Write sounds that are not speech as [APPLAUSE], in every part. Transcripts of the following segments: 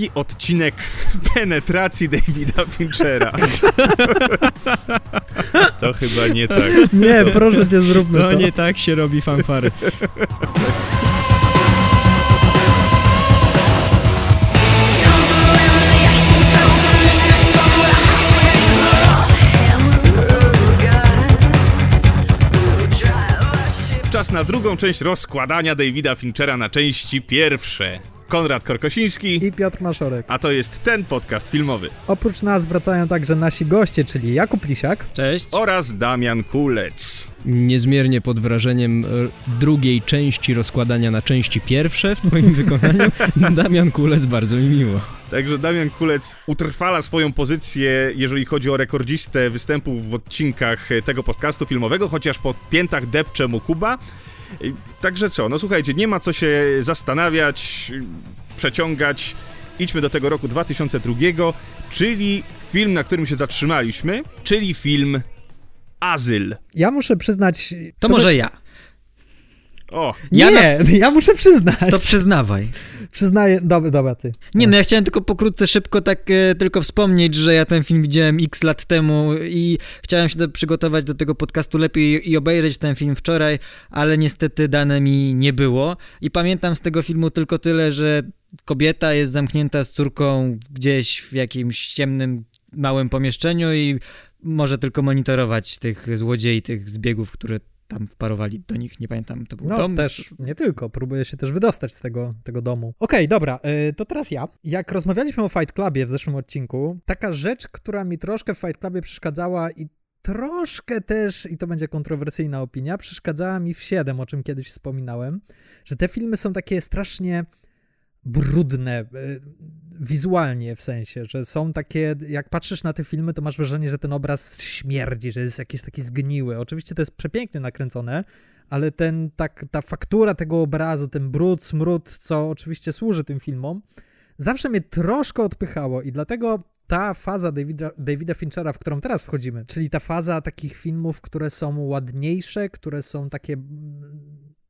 drugi odcinek [LAUGHS] penetracji Davida Finchera. [LAUGHS] to chyba nie tak. Nie, proszę cię, zróbmy to. To nie tak się robi fanfary. Czas na drugą część rozkładania Davida Finchera na części pierwsze. Konrad Korkosiński, I Piotr Maszorek. a to jest ten podcast filmowy. Oprócz nas wracają także nasi goście, czyli Jakub Lisiak, Cześć. Oraz Damian Kulec. Niezmiernie pod wrażeniem e, drugiej części rozkładania na części pierwsze w twoim [LAUGHS] wykonaniu. Damian Kulec, bardzo mi miło. Także Damian Kulec utrwala swoją pozycję, jeżeli chodzi o rekordzistę występów w odcinkach tego podcastu filmowego, chociaż po piętach depcze mu Kuba. Także co, no słuchajcie, nie ma co się zastanawiać, przeciągać. Idźmy do tego roku 2002, czyli film, na którym się zatrzymaliśmy, czyli film Azyl. ja muszę przyznać... To może ja. O, Ja nie, ja muszę przyznać. To przyznawaj. Przyznaję, dobra, dobra, ty. Nie no, ja chciałem tylko pokrótce, szybko tak e, tylko wspomnieć, że ja ten film widziałem x lat temu i chciałem się do, przygotować do tego podcastu lepiej i, i obejrzeć ten film wczoraj, ale niestety dane mi nie było. I pamiętam z tego filmu tylko tyle, że kobieta jest zamknięta z córką gdzieś w jakimś ciemnym, małym pomieszczeniu i może tylko monitorować tych złodziei, tych zbiegów, które tam wparowali do nich. Nie pamiętam, to był No dom. też, nie tylko, próbuję się też wydostać z tego, tego domu. Okej, dobra, y, to teraz ja. Jak rozmawialiśmy o Fight Clubie w zeszłym odcinku, taka rzecz, która mi troszkę w Fight Clubie przeszkadzała i troszkę też, i to będzie kontrowersyjna opinia, przeszkadzała mi w 7, o czym kiedyś wspominałem, że te filmy są takie strasznie brudne, y, wizualnie w sensie, że są takie, jak patrzysz na te filmy, to masz wrażenie, że ten obraz śmierdzi, że jest jakiś taki zgniły. Oczywiście to jest przepięknie nakręcone, ale ten, tak, ta faktura tego obrazu, ten brud, smród, co oczywiście służy tym filmom, zawsze mnie troszkę odpychało i dlatego ta faza Davida, Davida Finchera, w którą teraz wchodzimy, czyli ta faza takich filmów, które są ładniejsze, które są takie,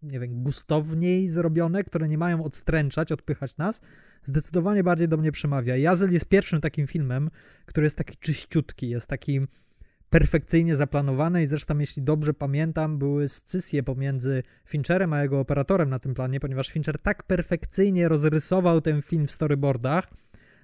nie wiem, gustowniej zrobione, które nie mają odstręczać, odpychać nas, zdecydowanie bardziej do mnie przemawia. Jazel jest pierwszym takim filmem, który jest taki czyściutki, jest taki perfekcyjnie zaplanowany i zresztą, jeśli dobrze pamiętam, były scysje pomiędzy Fincherem a jego operatorem na tym planie, ponieważ Fincher tak perfekcyjnie rozrysował ten film w storyboardach,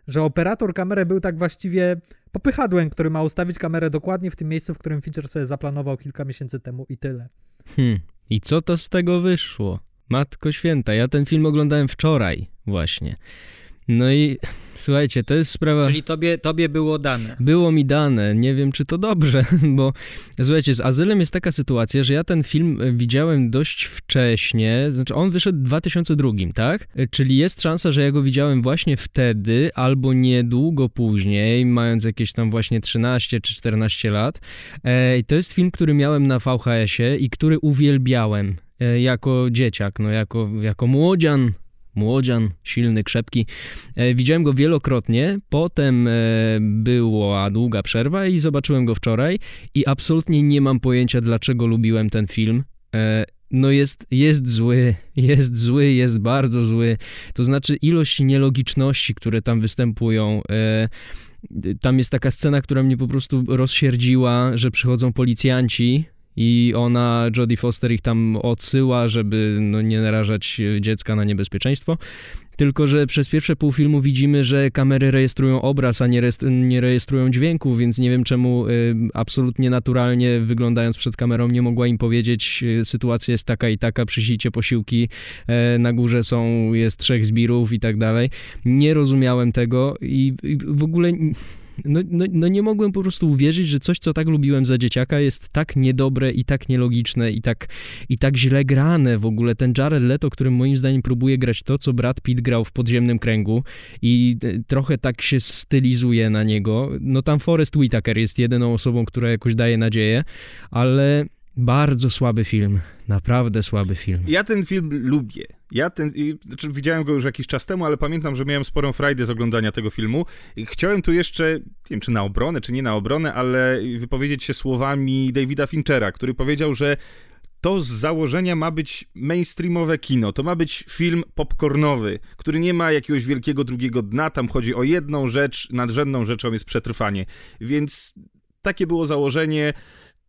że operator kamery był tak właściwie popychadłem, który ma ustawić kamerę dokładnie w tym miejscu, w którym Fincher sobie zaplanował kilka miesięcy temu i tyle. Hmm. I co to z tego wyszło? Matko święta, ja ten film oglądałem wczoraj właśnie. No i słuchajcie, to jest sprawa... Czyli tobie, tobie było dane. Było mi dane, nie wiem czy to dobrze, [LAUGHS] bo słuchajcie, z Azylem jest taka sytuacja, że ja ten film widziałem dość wcześnie, znaczy on wyszedł w 2002, tak? Czyli jest szansa, że ja go widziałem właśnie wtedy, albo niedługo później, mając jakieś tam właśnie 13 czy 14 lat. E, I to jest film, który miałem na VHS-ie i który uwielbiałem e, jako dzieciak, no jako, jako młodzian, młodzian, silny, krzepki. E, widziałem go wielokrotnie, potem e, była długa przerwa i zobaczyłem go wczoraj i absolutnie nie mam pojęcia, dlaczego lubiłem ten film. E, no jest, jest zły, [LAUGHS] jest zły, jest bardzo zły. To znaczy ilość nielogiczności, które tam występują. Tam jest taka scena, która mnie po prostu rozsierdziła, że przychodzą policjanci i ona, Jodie Foster, ich tam odsyła, żeby no, nie narażać e, dziecka na niebezpieczeństwo. Tylko, że przez pierwsze pół filmu widzimy, że kamery rejestrują obraz, a nie, nie rejestrują dźwięku, więc nie wiem czemu y, absolutnie naturalnie wyglądając przed kamerą nie mogła im powiedzieć y, sytuacja jest taka i taka, przyślijcie posiłki, e, na górze są, jest trzech zbirów i tak dalej. Nie rozumiałem tego i, i w ogóle... No, no, no nie mogłem po prostu uwierzyć, że coś, co tak lubiłem za dzieciaka, jest tak niedobre i tak nielogiczne i tak, i tak źle grane w ogóle. Ten Jared Leto, który moim zdaniem próbuje grać to, co Brad Pitt grał w Podziemnym Kręgu i e, trochę tak się stylizuje na niego. No tam Forrest Whitaker jest jedyną osobą, która jakoś daje nadzieję, ale bardzo słaby film. Naprawdę słaby film. Ja ten film lubię. Ja ten, znaczy widziałem go już jakiś czas temu, ale pamiętam, że miałem sporą frajdę z oglądania tego filmu. Chciałem tu jeszcze, nie wiem czy na obronę, czy nie na obronę, ale wypowiedzieć się słowami Davida Finchera, który powiedział, że to z założenia ma być mainstreamowe kino. To ma być film popcornowy, który nie ma jakiegoś wielkiego drugiego dna. Tam chodzi o jedną rzecz, nadrzędną rzeczą jest przetrwanie. Więc takie było założenie.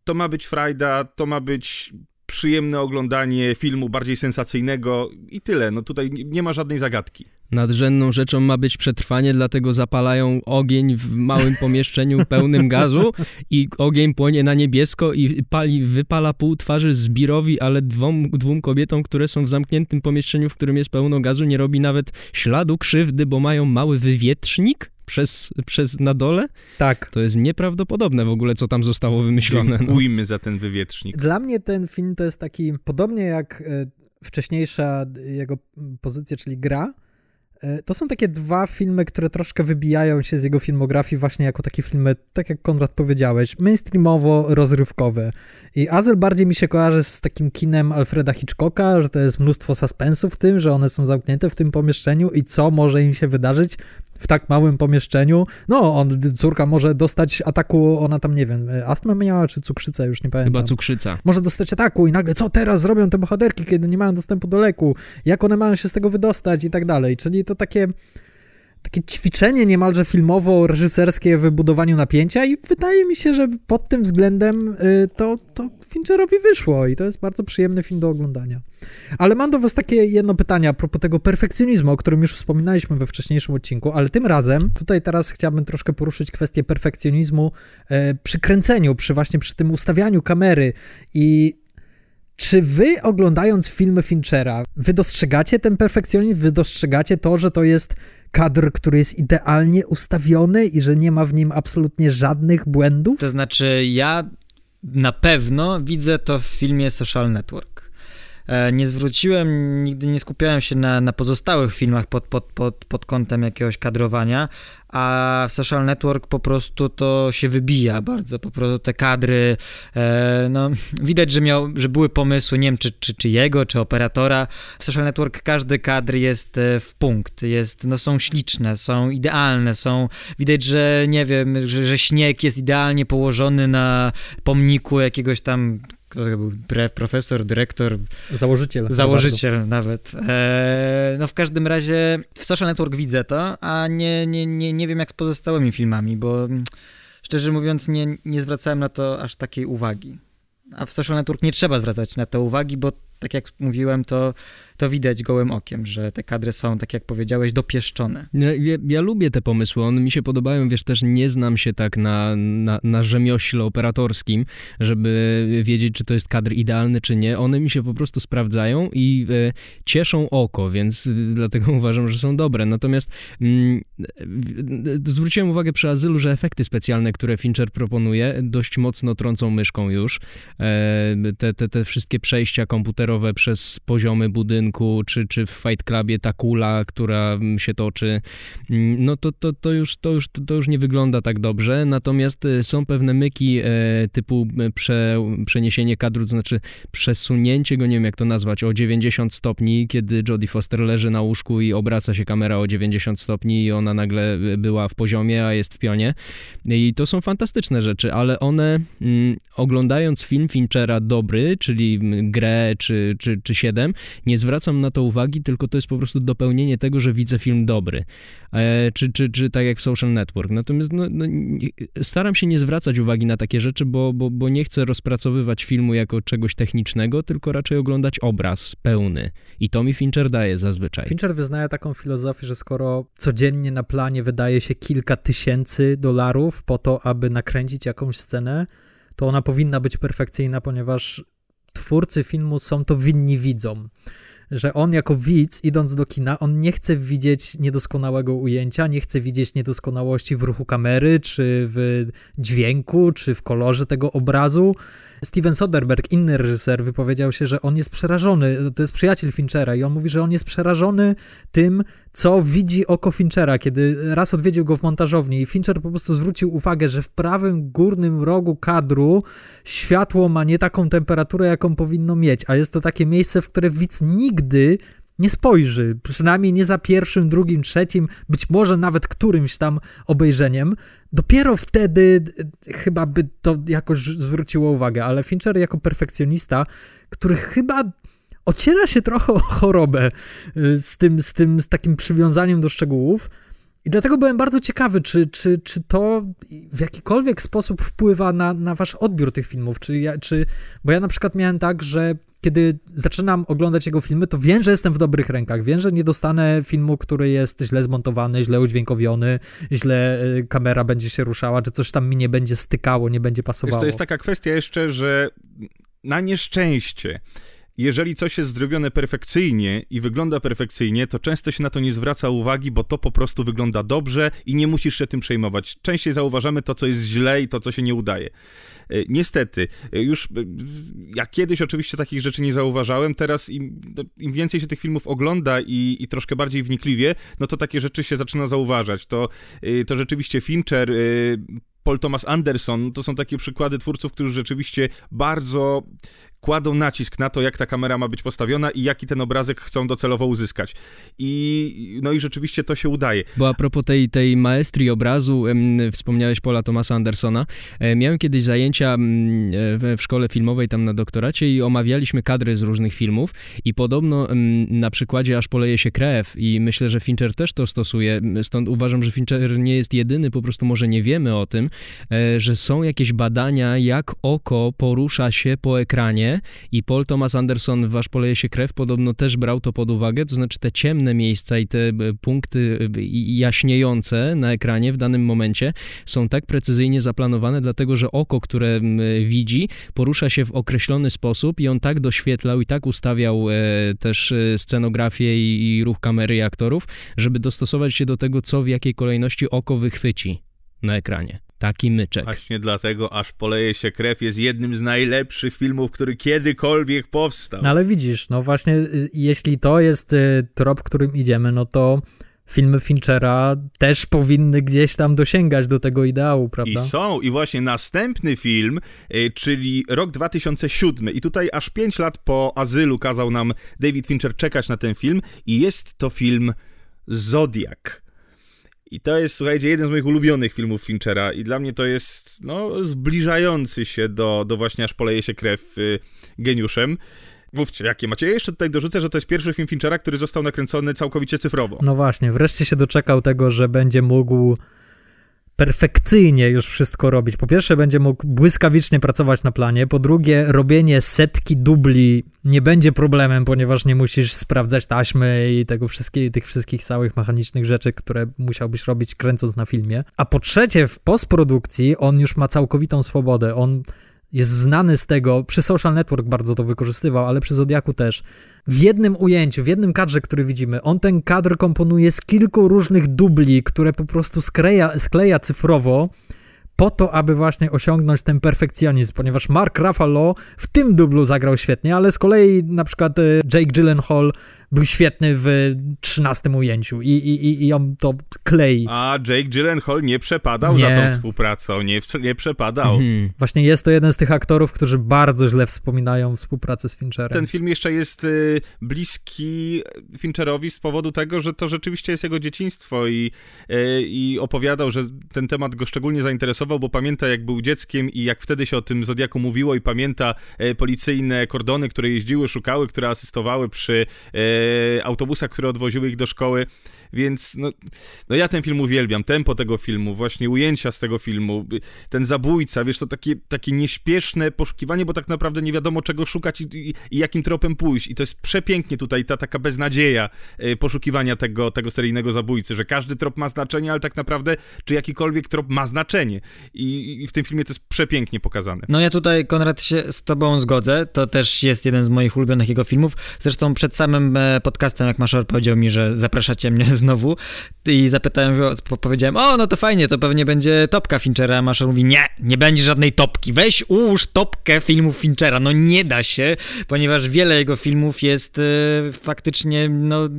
To ma być frajda, to ma być przyjemne oglądanie filmu bardziej sensacyjnego i tyle. No tutaj nie ma żadnej zagadki. Nadrzędną rzeczą ma być przetrwanie, dlatego zapalają ogień w małym [LAUGHS] pomieszczeniu pełnym gazu i ogień płonie na niebiesko i pali, wypala pół twarzy Zbirowi, ale dwom, dwóm kobietom, które są w zamkniętym pomieszczeniu, w którym jest pełno gazu, nie robi nawet śladu krzywdy, bo mają mały wywietrznik przez, przez na dole? Tak. To jest nieprawdopodobne w ogóle, co tam zostało wymyślone. No. Dziękujmy no. za ten wywietrznik. Dla mnie ten film to jest taki, podobnie jak e, wcześniejsza jego pozycja, czyli gra, to są takie dwa filmy, które troszkę wybijają się z jego filmografii właśnie jako takie filmy, tak jak Konrad powiedziałeś, mainstreamowo-rozrywkowe. I Azyl bardziej mi się kojarzy z takim kinem Alfreda Hitchcocka, że to jest mnóstwo suspensu w tym, że one są zamknięte w tym pomieszczeniu i co może im się wydarzyć w tak małym pomieszczeniu. No, on, córka może dostać ataku, ona tam, nie wiem, astmę miała, czy cukrzycę, już nie pamiętam. Chyba cukrzyca. Może dostać ataku i nagle, co teraz zrobią te bohaterki, kiedy nie mają dostępu do leku? Jak one mają się z tego wydostać i tak dalej. Czyli to takie takie ćwiczenie niemalże filmowo-reżyserskie w budowaniu napięcia i wydaje mi się, że pod tym względem y, to, to Fincherowi wyszło i to jest bardzo przyjemny film do oglądania. Ale mam do was takie jedno pytanie a propos tego perfekcjonizmu, o którym już wspominaliśmy we wcześniejszym odcinku, ale tym razem tutaj teraz chciałbym troszkę poruszyć kwestię perfekcjonizmu e, przy kręceniu, przy właśnie przy tym ustawianiu kamery i czy wy oglądając filmy Finchera, wy dostrzegacie ten perfekcjonizm, wy dostrzegacie to, że to jest kadr, który jest idealnie ustawiony i że nie ma w nim absolutnie żadnych błędów? To znaczy, ja na pewno widzę to w filmie Social Network. E, nie zwróciłem, nigdy nie skupiałem się na, na pozostałych filmach pod, pod, pod, pod kątem jakiegoś kadrowania, a w Social Network po prostu to się wybija bardzo, po prostu te kadry, e, no widać, że miał, że były pomysły, nie wiem, czy, czy, czy jego, czy operatora. W Social Network każdy kadr jest e, w punkt, jest, no są śliczne, są idealne, są, widać, że nie wiem, że, że śnieg jest idealnie położony na pomniku jakiegoś tam kto to był? Profesor, dyrektor. Założyciel. Założyciel nawet. E, no w każdym razie w Social Network widzę to, a nie, nie, nie, nie wiem jak z pozostałymi filmami, bo szczerze mówiąc nie, nie zwracałem na to aż takiej uwagi. A w Social Network nie trzeba zwracać na to uwagi, bo tak jak mówiłem, to, to widać gołym okiem, że te kadry są, tak jak powiedziałeś, dopieszczone. Ja, ja, ja, lubię te pomysły, one mi się podobają, wiesz, też nie znam się tak na, na, na rzemiośle operatorskim, żeby wiedzieć, czy to jest kadr idealny, czy nie. One mi się po prostu sprawdzają i e, cieszą oko, więc e, dlatego [LAUGHS] uważam, że są dobre. Natomiast mm, zwróciłem uwagę przy Azylu, że efekty specjalne, które Fincher proponuje, dość mocno trącą myszką już. E, te, te, te wszystkie przejścia komputerowe przez poziomy budynku, czy, czy w Fight Clubie ta kula, która się toczy, mm, no to, to, to, już, to, już, to już nie wygląda tak dobrze. Natomiast e, są pewne myki e, typu e, prze, przeniesienie kadru, to znaczy przesunięcie go, nie wiem jak to nazwać, o 90 stopni, kiedy Jodie Foster leży na łóżku i obraca się kamera o 90 stopni i ona nagle była w poziomie, a jest w pionie. I to są fantastyczne rzeczy, ale one mm, oglądając film Finchera dobry, czyli grę, czy czy, czy 7, nie zwracam na to uwagi, tylko to jest po prostu dopełnienie tego, że widzę film dobry. E, czy, czy, czy tak jak w Social Network. Natomiast no, no, staram się nie zwracać uwagi na takie rzeczy, bo, bo, bo nie chcę rozpracowywać filmu jako czegoś technicznego, tylko raczej oglądać obraz pełny. I to mi Fincher daje zazwyczaj. Fincher wyznaje taką filozofię, że skoro codziennie na planie wydaje się kilka tysięcy dolarów po to, aby nakręcić jakąś scenę, to ona powinna być perfekcyjna, ponieważ twórcy filmu są to winni widzom. Że on jako widz, idąc do kina, on nie chce widzieć niedoskonałego ujęcia, nie chce widzieć niedoskonałości w ruchu kamery, czy w dźwięku, czy w kolorze tego obrazu. Steven Soderbergh, inny reżyser, wypowiedział się, że on jest przerażony, to jest przyjaciel Finchera i on mówi, że on jest przerażony tym, co widzi oko Finchera, kiedy raz odwiedził go w montażowni i Fincher po prostu zwrócił uwagę, że w prawym górnym rogu kadru światło ma nie taką temperaturę, jaką powinno mieć, a jest to takie miejsce, w które widz nigdy nie spojrzy, przynajmniej nie za pierwszym, drugim, trzecim, być może nawet którymś tam obejrzeniem, dopiero wtedy chyba by to jakoś zwróciło uwagę, ale Fincher jako perfekcjonista, który chyba ociera się trochę o chorobę y, z tym, z tym, z takim przywiązaniem do szczegółów, i dlatego byłem bardzo ciekawy, czy, czy, czy to w jakikolwiek sposób wpływa na, na wasz odbiór tych filmów. Czy, ja, czy, bo ja na przykład miałem tak, że kiedy zaczynam oglądać jego filmy, to wiem, że jestem w dobrych rękach. Wiem, że nie dostanę filmu, który jest źle zmontowany, źle udźwiękowiony, źle y, kamera będzie się ruszała, czy coś tam mi nie będzie stykało, nie będzie pasowało. Wiesz, to jest taka kwestia jeszcze, że na nieszczęście jeżeli coś jest zrobione perfekcyjnie i wygląda perfekcyjnie, to często się na to nie zwraca uwagi, bo to po prostu wygląda dobrze i nie musisz się tym przejmować. Częściej zauważamy to, co jest źle i to, co się nie udaje. E, niestety, e, już e, ja kiedyś oczywiście takich rzeczy nie zauważałem, teraz im, no, im więcej się tych filmów ogląda i, i, troszkę bardziej wnikliwie, no to takie rzeczy się zaczyna zauważać. To, to rzeczywiście Fincher Paul Thomas Anderson to są takie przykłady twórców, którzy rzeczywiście bardzo kładą nacisk na to, jak ta kamera ma być postawiona i jaki ten obrazek chcą docelowo uzyskać. I no i rzeczywiście to się udaje. Bo a propos tej, tej maestrii obrazu, wspomniałeś Paula Thomasa Andersona. E, miałem kiedyś zajęcia m, e, w szkole filmowej tam na doktoracie i omawialiśmy kadry z różnych filmów i podobno na przykładzie aż poleje się krew i myślę, że Fincher też to stosuje. Stąd uważam, że Fincher nie jest jedyny, po prostu może nie wiemy o tym, e, że są jakieś badania, jak oko porusza się po ekranie i Paul Thomas Anderson, Wasz poleje się krew, podobno też brał to pod uwagę, to znaczy te ciemne miejsca i te e, punkty e, jaśniejące na ekranie w danym momencie są tak precyzyjnie zaplanowane, dlatego że oko, które widzi, porusza się w określony sposób i on tak doświetlał i tak ustawiał e, też scenografię i ruch kamery i aktorów, żeby dostosować się do tego, co w jakiej kolejności oko wychwyci na ekranie taki myczek. Właśnie dlatego Aż poleje się krew jest jednym z najlepszych filmów, który kiedykolwiek powstał. No ale widzisz, no właśnie y, jeśli to jest y, trop, którym idziemy, no to filmy Finchera też powinny gdzieś tam dosięgać do tego ideału, prawda? I są. I właśnie następny film, y, czyli rok 2007 i tutaj aż 5 lat po Azylu kazał nam David Fincher czekać na ten film i jest to film Zodiak. I to jest, słuchajcie, jeden z moich ulubionych filmów Finchera i dla mnie to jest, no, zbliżający się do, do właśnie aż poleje się krew y, geniuszem. Mówcie, jakie macie? Ja jeszcze tutaj dorzucę, że to jest pierwszy film Finchera, który został nakręcony całkowicie cyfrowo. No właśnie, wreszcie się doczekał tego, że będzie mógł perfekcyjnie już wszystko robić. Po pierwsze, będzie mógł błyskawicznie pracować na planie. Po drugie, robienie setki dubli nie będzie problemem, ponieważ nie musisz sprawdzać taśmy i tego wszystkie, tych wszystkich całych mechanicznych rzeczy, które musiałbyś robić kręcąc na filmie. A po trzecie, w postprodukcji on już ma całkowitą swobodę. On jest znany z tego, przy Social Network bardzo to wykorzystywał, ale przy Zodiaku też. W jednym ujęciu, w jednym kadrze, który widzimy, on ten kadr komponuje z kilku różnych dubli, które po prostu skleja, skleja cyfrowo po to, aby właśnie osiągnąć ten perfekcjonizm, ponieważ Mark Ruffalo w tym dublu zagrał świetnie, ale z kolei na przykład e, Jake Gyllenhaal był świetny w trzynastym ujęciu i, i, i on to klei. A Jake Gyllenhaal nie przepadał nie. za tą współpracą, nie, nie przepadał. Mhm. Właśnie jest to jeden z tych aktorów, którzy bardzo źle wspominają współpracę z Fincherem. Ten film jeszcze jest y, bliski Fincherowi z powodu tego, że to rzeczywiście jest jego dzieciństwo i, y, i opowiadał, że ten temat go szczególnie zainteresował, bo pamięta jak był dzieckiem i jak wtedy się o tym Zodiaku mówiło i pamięta y, policyjne kordony, które jeździły, szukały, które asystowały przy y, E, autobusach, które odwoziły ich do szkoły, więc no, no ja ten film uwielbiam, tempo tego filmu, właśnie ujęcia z tego filmu, ten zabójca, wiesz, to takie, takie nieśpieszne poszukiwanie, bo tak naprawdę nie wiadomo czego szukać i, i, i jakim tropem pójść. I to jest przepięknie tutaj ta taka beznadzieja e, poszukiwania tego, tego seryjnego zabójcy, że każdy trop ma znaczenie, ale tak naprawdę czy jakikolwiek trop ma znaczenie. I, i w tym filmie to jest przepięknie pokazane. No ja tutaj, Konrad, się z tobą zgodzę, to też jest jeden z moich ulubionych jego filmów, zresztą przed samym e, podcastem, jak Maszor powiedział mi, że zapraszacie mnie [LAUGHS] znowu i zapytałem, powiedziałem, o, no to fajnie, to pewnie będzie topka Finchera, a Maszor mówi, nie, nie będzie żadnej topki, weź ułóż topkę filmów Finchera, no nie da się, ponieważ wiele jego filmów jest y, faktycznie, no,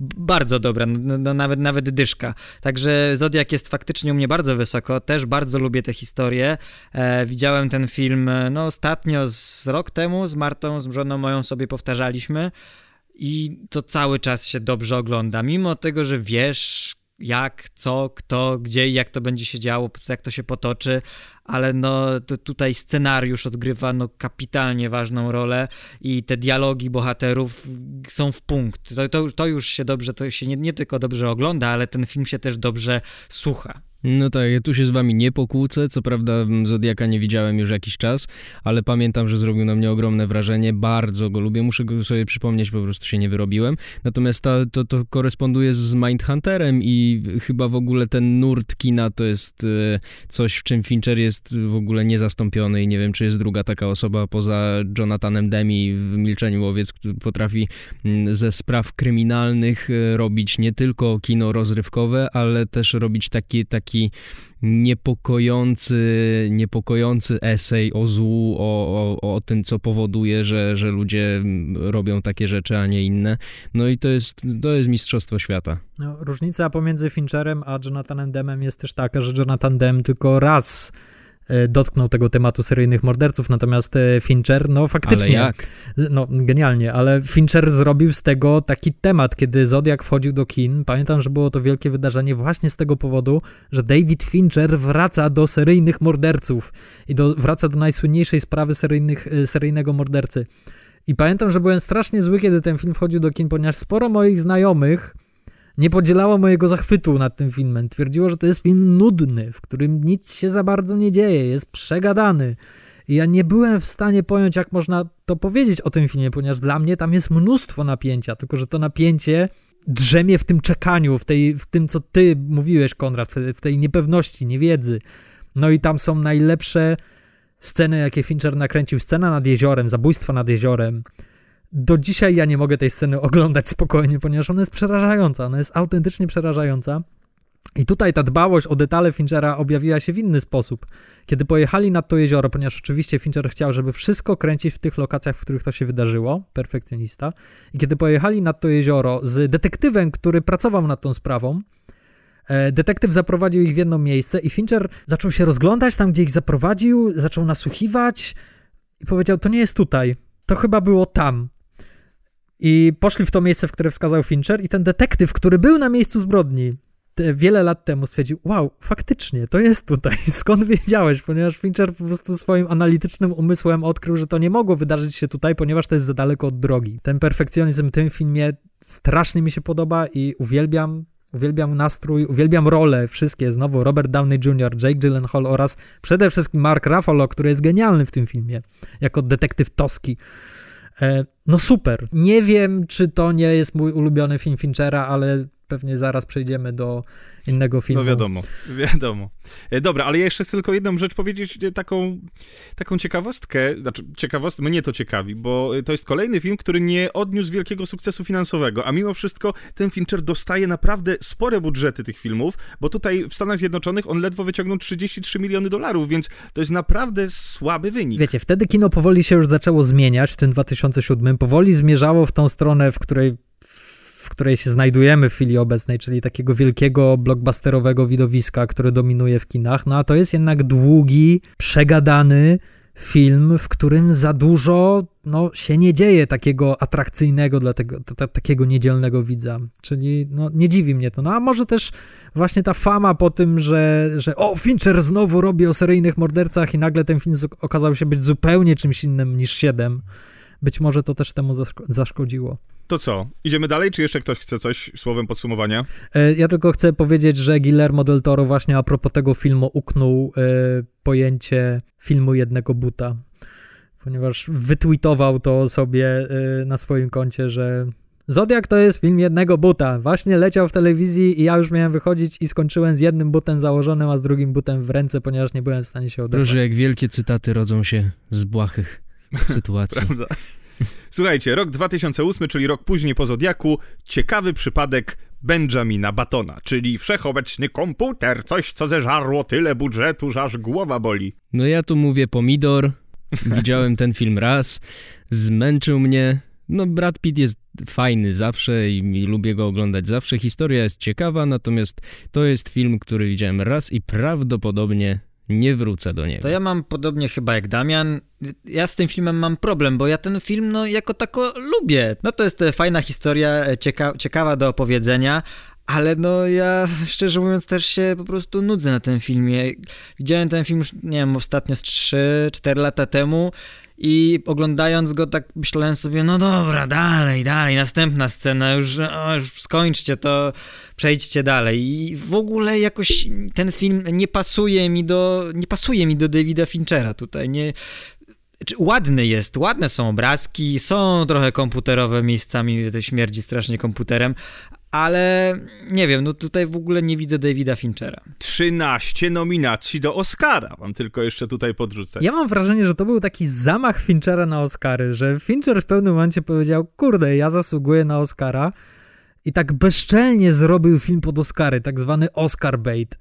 bardzo dobra, no, no, no, nawet, nawet dyszka, także Zodiak jest faktycznie u mnie bardzo wysoko, też bardzo lubię te historie, e, widziałem ten film, no, ostatnio z rok temu z Martą, z żoną moją sobie powtarzaliśmy, i to cały czas się dobrze ogląda, mimo tego, że wiesz jak, co, kto, gdzie i jak to będzie się działo, jak to się potoczy, ale no tutaj scenariusz odgrywa no kapitalnie ważną rolę i te dialogi bohaterów są w punkt. To, to, to już się dobrze, to się nie, nie tylko dobrze ogląda, ale ten film się też dobrze słucha. No tak, ja tu się z wami nie pokłócę, co prawda Zodiaka nie widziałem już jakiś czas, ale pamiętam, że zrobił na mnie ogromne wrażenie, bardzo go lubię, muszę go sobie przypomnieć, po prostu się nie wyrobiłem. Natomiast ta, to, to koresponduje z Mindhunterem i chyba w ogóle ten nurt kina to jest e, coś, w czym Fincher jest w ogóle niezastąpiony i nie wiem, czy jest druga taka osoba poza Jonathanem Demi w Milczeniu Łowiec, który potrafi ze spraw kryminalnych e, robić nie tylko kino rozrywkowe, ale też robić taki, taki taki niepokojący, niepokojący esej o złu, o, o, o tym, co powoduje, że, że ludzie robią takie rzeczy, a nie inne. No i to jest, to jest mistrzostwo świata. No, różnica pomiędzy Fincherem a Jonathanem Demem jest też taka, że Jonathan Dem tylko raz dotknął tego tematu seryjnych morderców, natomiast e, Fincher, no faktycznie, no genialnie, ale Fincher zrobił z tego taki temat, kiedy Zodiak wchodził do kin, pamiętam, że było to wielkie wydarzenie właśnie z tego powodu, że David Fincher wraca do seryjnych morderców i do, wraca do najsłynniejszej sprawy seryjnych, e, seryjnego mordercy. I pamiętam, że byłem strasznie zły, kiedy ten film wchodził do kin, ponieważ sporo moich znajomych nie podzielało mojego zachwytu nad tym filmem. Twierdziło, że to jest film nudny, w którym nic się za bardzo nie dzieje, jest przegadany. I ja nie byłem w stanie pojąć, jak można to powiedzieć o tym filmie, ponieważ dla mnie tam jest mnóstwo napięcia, tylko że to napięcie drzemie w tym czekaniu, w, tej, w tym, co ty mówiłeś, Konrad, w tej niepewności, niewiedzy. No i tam są najlepsze sceny, jakie Fincher nakręcił. Scena nad jeziorem, zabójstwo nad jeziorem, do dzisiaj ja nie mogę tej sceny oglądać spokojnie, ponieważ ona jest przerażająca, ona jest autentycznie przerażająca. I tutaj ta dbałość o detale Finchera objawiła się w inny sposób. Kiedy pojechali nad to jezioro, ponieważ oczywiście Fincher chciał, żeby wszystko kręcić w tych lokacjach, w których to się wydarzyło, perfekcjonista. I kiedy pojechali nad to jezioro z detektywem, który pracował nad tą sprawą, e, detektyw zaprowadził ich w jedno miejsce i Fincher zaczął się rozglądać tam, gdzie ich zaprowadził, zaczął nasłuchiwać i powiedział: To nie jest tutaj, to chyba było tam. I poszli w to miejsce, w które wskazał Fincher, i ten detektyw, który był na miejscu zbrodni wiele lat temu, stwierdził: Wow, faktycznie, to jest tutaj. [LAUGHS] Skąd wiedziałeś? Ponieważ Fincher po prostu swoim analitycznym umysłem odkrył, że to nie mogło wydarzyć się tutaj, ponieważ to jest za daleko od drogi. Ten perfekcjonizm w tym filmie strasznie mi się podoba i uwielbiam. Uwielbiam nastrój, uwielbiam role, wszystkie, znowu Robert Downey Jr., Jake Gyllenhaal oraz przede wszystkim Mark Ruffalo, który jest genialny w tym filmie, jako detektyw Toski. E, no super. Nie wiem, czy to nie jest mój ulubiony film Finchera, ale pewnie zaraz przejdziemy do innego filmu. No wiadomo, wiadomo. E, dobra, ale ja jeszcze chcę tylko jedną rzecz powiedzieć, e, taką, taką ciekawostkę, znaczy ciekawostkę, mnie to ciekawi, bo to jest kolejny film, który nie odniósł wielkiego sukcesu finansowego, a mimo wszystko ten Fincher dostaje naprawdę spore budżety tych filmów, bo tutaj w Stanach Zjednoczonych on ledwo wyciągnął 33 miliony dolarów, więc to jest naprawdę słaby wynik. Wiecie, wtedy kino powoli się już zaczęło zmieniać w tym 2007, powoli zmierzało w tą stronę, w której w której się znajdujemy w chwili obecnej, czyli takiego wielkiego blockbusterowego widowiska, które dominuje w kinach, no a to jest jednak długi, przegadany film, w którym za dużo no, się nie dzieje takiego atrakcyjnego dla tego, takiego niedzielnego widza. Czyli no, nie dziwi mnie to. No a może też właśnie ta fama po tym, że, że o, Fincher znowu robi o seryjnych mordercach i nagle ten film okazał się być zupełnie czymś innym niż 7. Być może to też temu zaszkodziło. To co? Idziemy dalej, czy jeszcze ktoś chce coś słowem podsumowania? E, ja tylko chcę powiedzieć, że Guillermo del Toro właśnie a propos tego filmu uknął e, pojęcie filmu jednego buta, ponieważ wytweetował to sobie e, na swoim koncie, że Zodiak to jest film jednego buta. Właśnie leciał w telewizji i ja już miałem wychodzić i skończyłem z jednym butem założonym, a z drugim butem w ręce, ponieważ nie byłem w stanie się oderwać. Proszę, jak wielkie cytaty rodzą się z błahych [LAUGHS] sytuacji. Prawda? Słuchajcie, rok 2008, czyli rok później po Zodiaku, ciekawy przypadek Benjamina Batona, czyli wszechobecny komputer, coś co zeżarło tyle budżetu, że aż głowa boli. No ja tu mówię pomidor, widziałem ten film raz, zmęczył mnie, no Brad Pitt jest fajny zawsze i, i, lubię go oglądać zawsze, historia jest ciekawa, natomiast to jest film, który widziałem raz i prawdopodobnie Nie wrócę do niego. To ja mam podobnie chyba jak Damian. Ja z tym filmem mam problem, bo ja ten film no jako tako lubię. No to jest e, fajna historia, e, cieka ciekawa do opowiedzenia, ale no ja szczerze mówiąc też się po prostu nudzę na tym filmie. Widziałem ten film już, nie wiem, ostatnio z 3-4 lata temu i oglądając go tak myślałem sobie, no dobra, dalej, dalej, następna scena, już, o, już skończcie to, przejdźcie dalej. I w ogóle jakoś ten film nie pasuje mi do, nie pasuje mi do Davida Finchera tutaj, nie... Ładny jest, ładne są obrazki, są trochę komputerowe miejscami, to śmierdzi strasznie komputerem, ale nie wiem, no tutaj w ogóle nie widzę Davida Finchera. 13 nominacji do Oscara, wam tylko jeszcze tutaj podrzucę. Ja mam wrażenie, że to był taki zamach Finchera na Oscary, że Fincher w pewnym momencie powiedział, kurde, ja zasługuję na Oscara i tak bezczelnie zrobił film pod Oscary, tak zwany Oscar bait.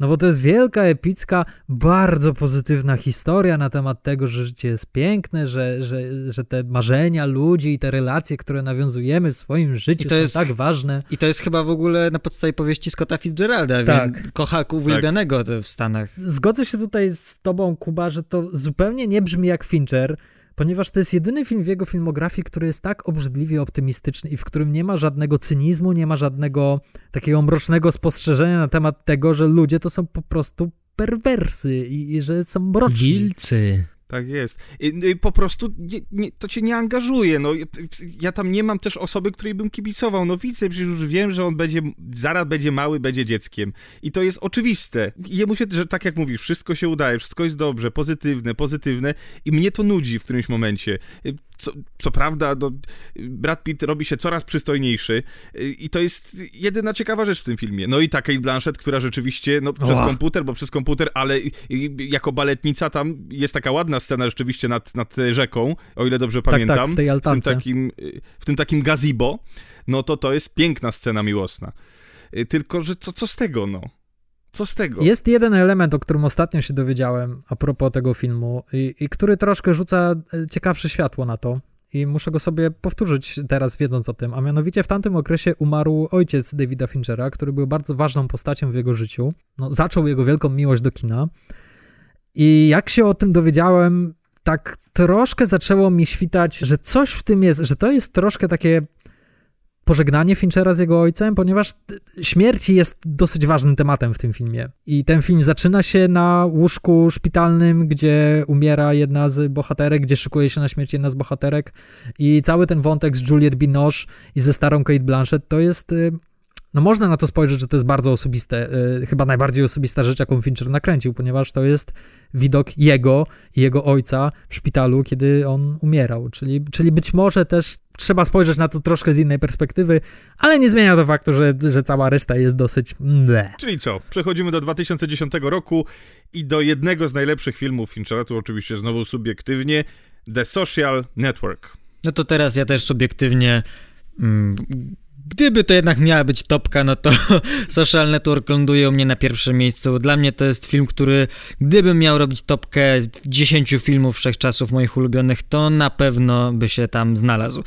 No bo to jest wielka, epicka, bardzo pozytywna historia na temat tego, że życie jest piękne, że, że, że te marzenia ludzi i te relacje, które nawiązujemy w swoim życiu są jest- tak ważne. I to jest chyba w ogóle na podstawie powieści Scotta Fitzgeralda, Tak. tak. kochak uwielbianego w Stanach. Zgodzę się tutaj z tobą, Kuba, że to zupełnie nie brzmi jak Fincher, ponieważ to jest jedyny film w jego filmografii, który jest tak obrzydliwie optymistyczny i w którym nie ma żadnego cynizmu, nie ma żadnego takiego mrocznego spostrzeżenia na temat tego, że ludzie to są po prostu perwersy i, i że są mroczni. Wilcy. Tak jest. I po prostu nie, nie, to cię nie angażuje. No, ja- tam nie mam też osoby, której bym kibicował. No widzę, przecież już wiem, że on będzie, zaraz będzie mały, będzie dzieckiem. I to jest oczywiste. Jemu się, że tak jak mówisz, wszystko się udaje, wszystko jest dobrze, pozytywne, pozytywne i mnie to nudzi w którymś momencie. Co, co prawda, no, Brad Pitt robi się coraz przystojniejszy i to jest jedyna ciekawa rzecz w tym filmie. No i ta Kate Blanchett, która rzeczywiście, no przez komputer, bo przez komputer, ale jako baletnica tam jest taka ładna scena rzeczywiście nad, nad rzeką, o ile dobrze tak, pamiętam. tak, w tej w tym altance. takim, w tym takim gazebo, no to to jest piękna scena miłosna. Y, Tylko, że co, co z tego, no? Co z tego? Jest jeden element, o którym ostatnio się dowiedziałem a propos tego filmu i, i który troszkę rzuca e, ciekawsze światło na to. I muszę go sobie powtórzyć teraz, wiedząc o tym. A mianowicie w tamtym okresie umarł ojciec Davida Finchera, który był bardzo ważną postacią w jego życiu. No, zaczął jego wielką miłość do kina. I jak się o tym dowiedziałem, tak troszkę zaczęło mi świtać, że coś w tym jest, że to jest troszkę takie pożegnanie Finchera z jego ojcem, ponieważ śmierć jest dosyć ważnym tematem w tym filmie. I ten film zaczyna się na łóżku szpitalnym, gdzie umiera jedna z bohaterek, gdzie szykuje się na śmierć jedna z bohaterek i cały ten wątek z Juliette Binoche i ze starą Kate Blanchett to jest... No można na to spojrzeć, że to jest bardzo osobiste, y, chyba najbardziej osobista rzecz, jaką Fincher nakręcił, ponieważ to jest widok jego i jego ojca w szpitalu, kiedy on umierał. Czyli, czyli być może też trzeba spojrzeć na to troszkę z innej perspektywy, ale nie zmienia to faktu, że, że cała reszta jest dosyć mle. Czyli co? Przechodzimy do 2010 roku i do jednego z najlepszych filmów Finchera, tu oczywiście znowu subiektywnie, The Social Network. No to teraz ja też subiektywnie. Gdyby to jednak miała być topka, no to [LAUGHS] Social Network ląduje u mnie na pierwszym miejscu. Dla mnie to jest film, który gdybym miał robić topkę 10 filmów wszechczasów moich ulubionych, to na pewno by się tam znalazł.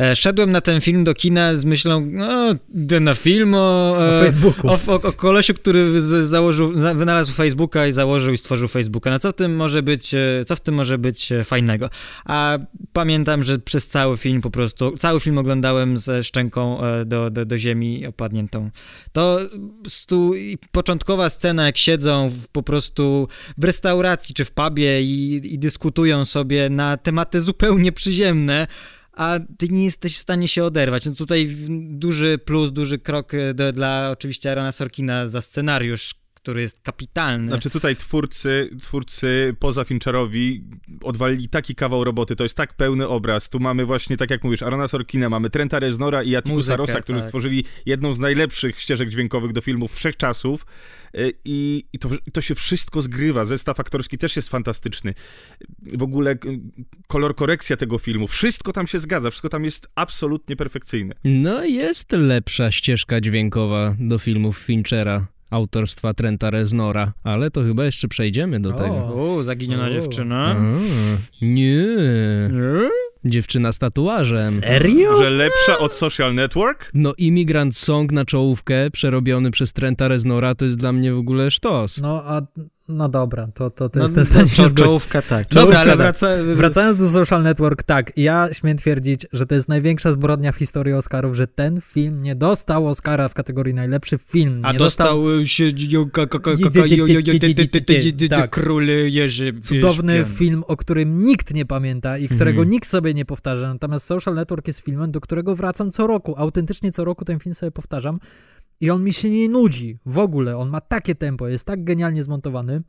E, szedłem na ten film do kina z myślą, no, na film o, O e, Facebooku. o, o, o kolesiu, który z, założył, za- wynalazł Facebooka i założył i stworzył Facebooka. No co w tym może być, e, co w tym może być e, fajnego? A pamiętam, że przez cały film po prostu, cały film oglądałem ze szczęką e, do, do, do ziemi opadniętą. To stu, początkowa scena, jak siedzą w, po prostu w restauracji czy w pubie i, i dyskutują sobie na tematy zupełnie przyziemne, a ty nie jesteś w stanie się oderwać. No tutaj duży plus, duży krok e, do, dla oczywiście Arona Sorkina za scenariusz, który jest kapitalny. Znaczy tutaj twórcy, twórcy poza Fincherowi odwalili taki kawał roboty, to jest tak pełny obraz. Tu mamy właśnie, tak jak mówisz, Arona Sorkina, mamy Trenta Reznora i Atikusa Rossa, którzy tak. stworzyli jedną z najlepszych ścieżek dźwiękowych do filmów wszechczasów. Y, I, i to, to się wszystko zgrywa. Zestaw aktorski też jest fantastyczny. W ogóle y, kolor korekcja tego filmu, wszystko tam się zgadza, wszystko tam jest absolutnie perfekcyjne. No jest lepsza ścieżka dźwiękowa do filmów Finchera, autorstwa Trenta Reznora, ale to chyba jeszcze przejdziemy do O. tego. O, zaginiona O. dziewczyna. A, nie. Nie? Dziewczyna z tatuażem. Serio? Że lepsza od Social Network? No, Immigrant Song na czołówkę, przerobiony przez Trenta Reznora, to jest dla mnie w ogóle sztos. No, a, no dobra, to, to, to No, jestem w no, stanie się czo- zgodzić. Czołówka tak. Czołówka Dobra, ale tak. wraca... Wracając do Social Network, tak, ja śmiem twierdzić, że to jest największa zbrodnia w historii Oscarów, że ten film nie dostał Oscara w kategorii najlepszy film. A nie dostał się król Jerzy Cudowny film, o którym nikt nie pamięta i którego Mhm. nikt sobie nie powtarza. Natomiast Social Network jest filmem, do którego wracam co roku. Autentycznie co roku ten film sobie powtarzam. I on mi się nie nudzi w ogóle. On ma takie tempo, jest tak genialnie zmontowany.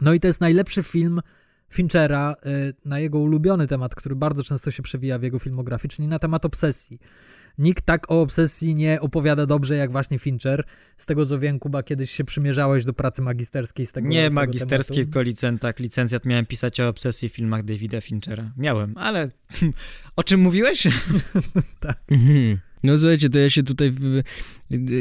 No i to jest najlepszy film Finchera y, na jego ulubiony temat, który bardzo często się przewija w jego filmografii, czyli na temat obsesji. Nikt tak o obsesji nie opowiada dobrze jak właśnie Fincher. Z tego co wiem, Kuba, kiedyś się przymierzałeś do pracy magisterskiej z tego Nie z tego magisterskiej, tematu. tylko licentak. Licencjat miałem pisać o obsesji w filmach Davida Finchera. Miałem, ale [LAUGHS] o czym mówiłeś? [LAUGHS] Mhm. No słuchajcie, to ja się tutaj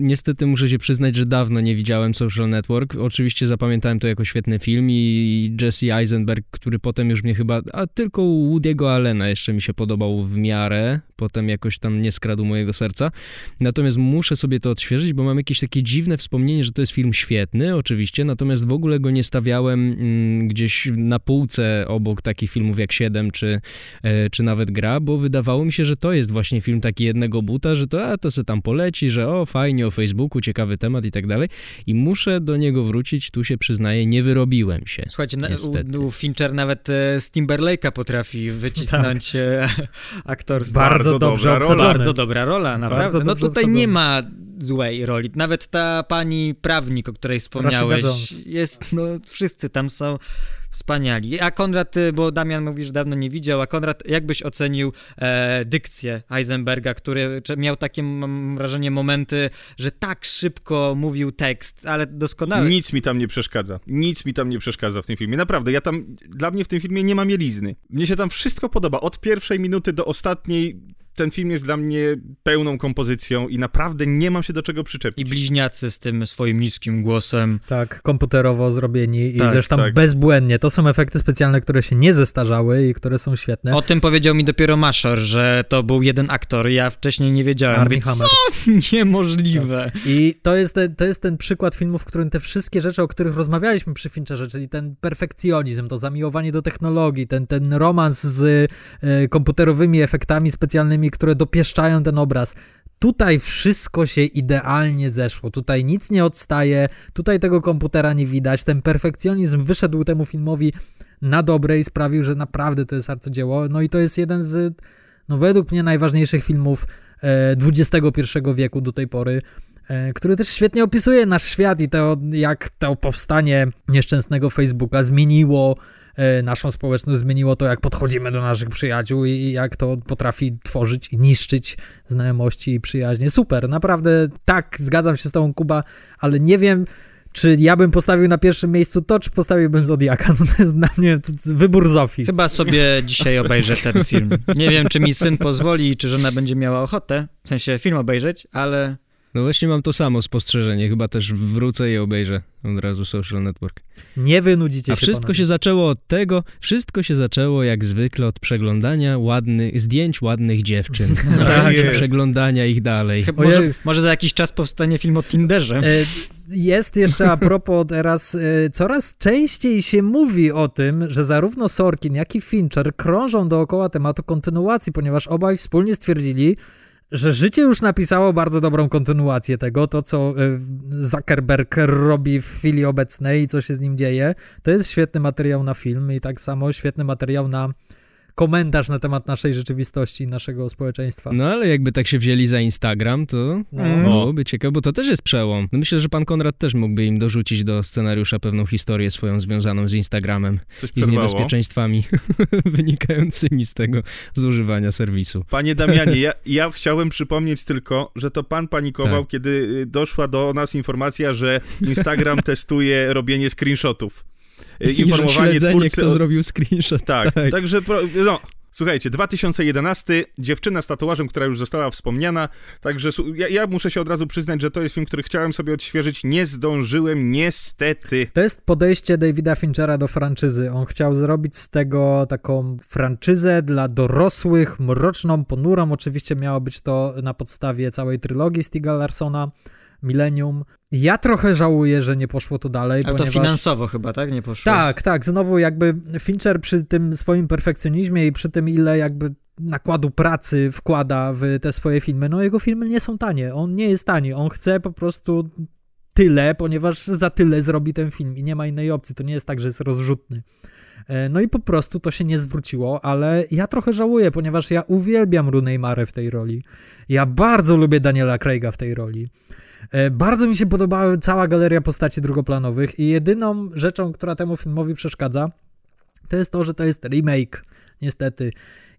niestety muszę się przyznać, że dawno nie widziałem Social Network. Oczywiście zapamiętałem to jako świetny film i Jesse Eisenberg, który potem już mnie chyba, a tylko Woody'ego Allena jeszcze mi się podobał w miarę, potem jakoś tam nie skradł mojego serca. Natomiast muszę sobie to odświeżyć, bo mam jakieś takie dziwne wspomnienie, że to jest film świetny, oczywiście, natomiast w ogóle go nie stawiałem mm, gdzieś na półce obok takich filmów jak Siedem czy, e, czy nawet Gra, bo wydawało mi się, że to jest właśnie film taki jednego buta, że to, a, to se tam poleci, że o, fajnie o Facebooku, ciekawy temat i tak dalej. I muszę do niego wrócić, tu się przyznaję, nie wyrobiłem się. Słuchajcie, Niestety. u, u Fincher nawet e, z Timberlake'a potrafi wycisnąć e, [LAUGHS] aktorstwo. Bardzo Bardzo dobrze dobra rola. obsadzony. Bardzo dobra rola, naprawdę. No tutaj obsadzony. nie ma złej roli. Nawet ta pani prawnik, o której wspomniałeś, jest, no wszyscy tam są wspaniali. A Konrad, y, bo Damian mówi, że dawno nie widział, a Konrad, jak byś ocenił e, dykcję Heisenberga, który miał takie, mam wrażenie, momenty, że tak szybko mówił tekst, ale doskonale. Nic mi tam nie przeszkadza. Nic mi tam nie przeszkadza w tym filmie. Naprawdę, ja tam, dla mnie w tym filmie nie ma mielizny. Mnie się tam wszystko podoba. Od pierwszej minuty do ostatniej ten film jest dla mnie pełną kompozycją i naprawdę nie mam się do czego I przyczepić. bliźniacy z tym swoim niskim głosem. Tak, komputerowo zrobieni i Tak, zresztą tak. bezbłędnie. To są efekty specjalne, które się nie zestarzały i które są świetne. O tym powiedział mi dopiero Maszor, że to był jeden aktor. Ja wcześniej nie wiedziałem. Armie Mówię, Hammer. co? [LAUGHS] Niemożliwe. I to jest, ten, to jest ten przykład filmu, w którym te wszystkie rzeczy, o których rozmawialiśmy przy Fincherze, czyli ten perfekcjonizm, to zamiłowanie do technologii, ten, ten romans z e, komputerowymi efektami specjalnymi, które dopieszczają ten obraz. Tutaj wszystko się idealnie zeszło. Tutaj nic nie odstaje, tutaj tego komputera nie widać. Ten perfekcjonizm wyszedł temu filmowi na dobre i sprawił, że naprawdę to jest arcydzieło. No i to jest jeden z, no według mnie, najważniejszych filmów e, XXI wieku do tej pory e, który też świetnie opisuje nasz świat i to, jak to powstanie nieszczęsnego Facebooka zmieniło e, naszą społeczność, zmieniło to, jak podchodzimy do naszych przyjaciół i jak to potrafi tworzyć i niszczyć znajomości i przyjaźnie. Super, naprawdę tak, zgadzam się z tobą, Kuba, ale nie wiem, czy ja bym postawił na pierwszym miejscu to, czy postawiłbym Zodiaka. No to jest dla mnie wybór Zofii. Chyba sobie dzisiaj obejrzę ten film. Nie wiem, czy mi syn pozwoli, czy żona będzie miała ochotę, w sensie film obejrzeć, ale No właśnie mam to samo spostrzeżenie, chyba też wrócę i obejrzę od razu Social Network. Nie wynudzicie A się wszystko panowie. się zaczęło od tego, wszystko się zaczęło jak zwykle od przeglądania ładnych, zdjęć ładnych dziewczyn. [LAUGHS] Tak I jest. przeglądania ich dalej. chyba może, może za jakiś czas powstanie film o Tinderze. E, Jest jeszcze a propos teraz, e, coraz częściej się mówi o tym, że zarówno Sorkin, jak i Fincher krążą dookoła tematu kontynuacji, ponieważ obaj wspólnie stwierdzili, że życie już napisało bardzo dobrą kontynuację tego, to co e, Zuckerberg robi w chwili obecnej i co się z nim dzieje. To jest świetny materiał na film i tak samo świetny materiał na komentarz na temat naszej rzeczywistości, naszego społeczeństwa. No ale jakby tak się wzięli za Instagram, to No. byłoby ciekawe, bo to też jest przełom. No myślę, że pan Konrad też mógłby im dorzucić do scenariusza pewną historię swoją związaną z Instagramem Coś i z przerwało. niebezpieczeństwami [LAUGHS] wynikającymi z tego zużywania serwisu. Panie Damianie, ja, ja chciałem przypomnieć tylko, że to pan panikował, Tak. kiedy y, doszła do nas informacja, że Instagram testuje robienie screenshotów. I że śledzenie, twórcy kto o- zrobił screenshot. Tak, tak. także no, Słuchajcie, 2011, dziewczyna z tatuażem, która już została wspomniana, także ja, ja, muszę się od razu przyznać, że to jest film, który chciałem sobie odświeżyć, nie zdążyłem, niestety. To jest podejście Davida Finchera do franczyzy. On chciał zrobić z tego taką franczyzę dla dorosłych, mroczną, ponurą. Oczywiście miało być to na podstawie całej trylogii Stiga Larsona. Millennium. Ja trochę żałuję, że nie poszło to dalej. Ale ponieważ... to finansowo chyba, tak? Nie poszło. Tak, tak. Znowu jakby Fincher przy tym swoim perfekcjonizmie i przy tym, ile jakby nakładu pracy wkłada w te swoje filmy, no jego filmy nie są tanie. On nie jest tani. On chce po prostu tyle, ponieważ za tyle zrobi ten film i nie ma innej opcji. To nie jest tak, że jest rozrzutny. E, no i po prostu to się nie zwróciło, ale ja trochę żałuję, ponieważ ja uwielbiam Rooney Mare w tej roli. Ja bardzo lubię Daniela Craiga w tej roli. E, bardzo mi się podobała cała galeria postaci drugoplanowych i jedyną rzeczą, która temu filmowi przeszkadza, to jest to, że to jest remake, niestety.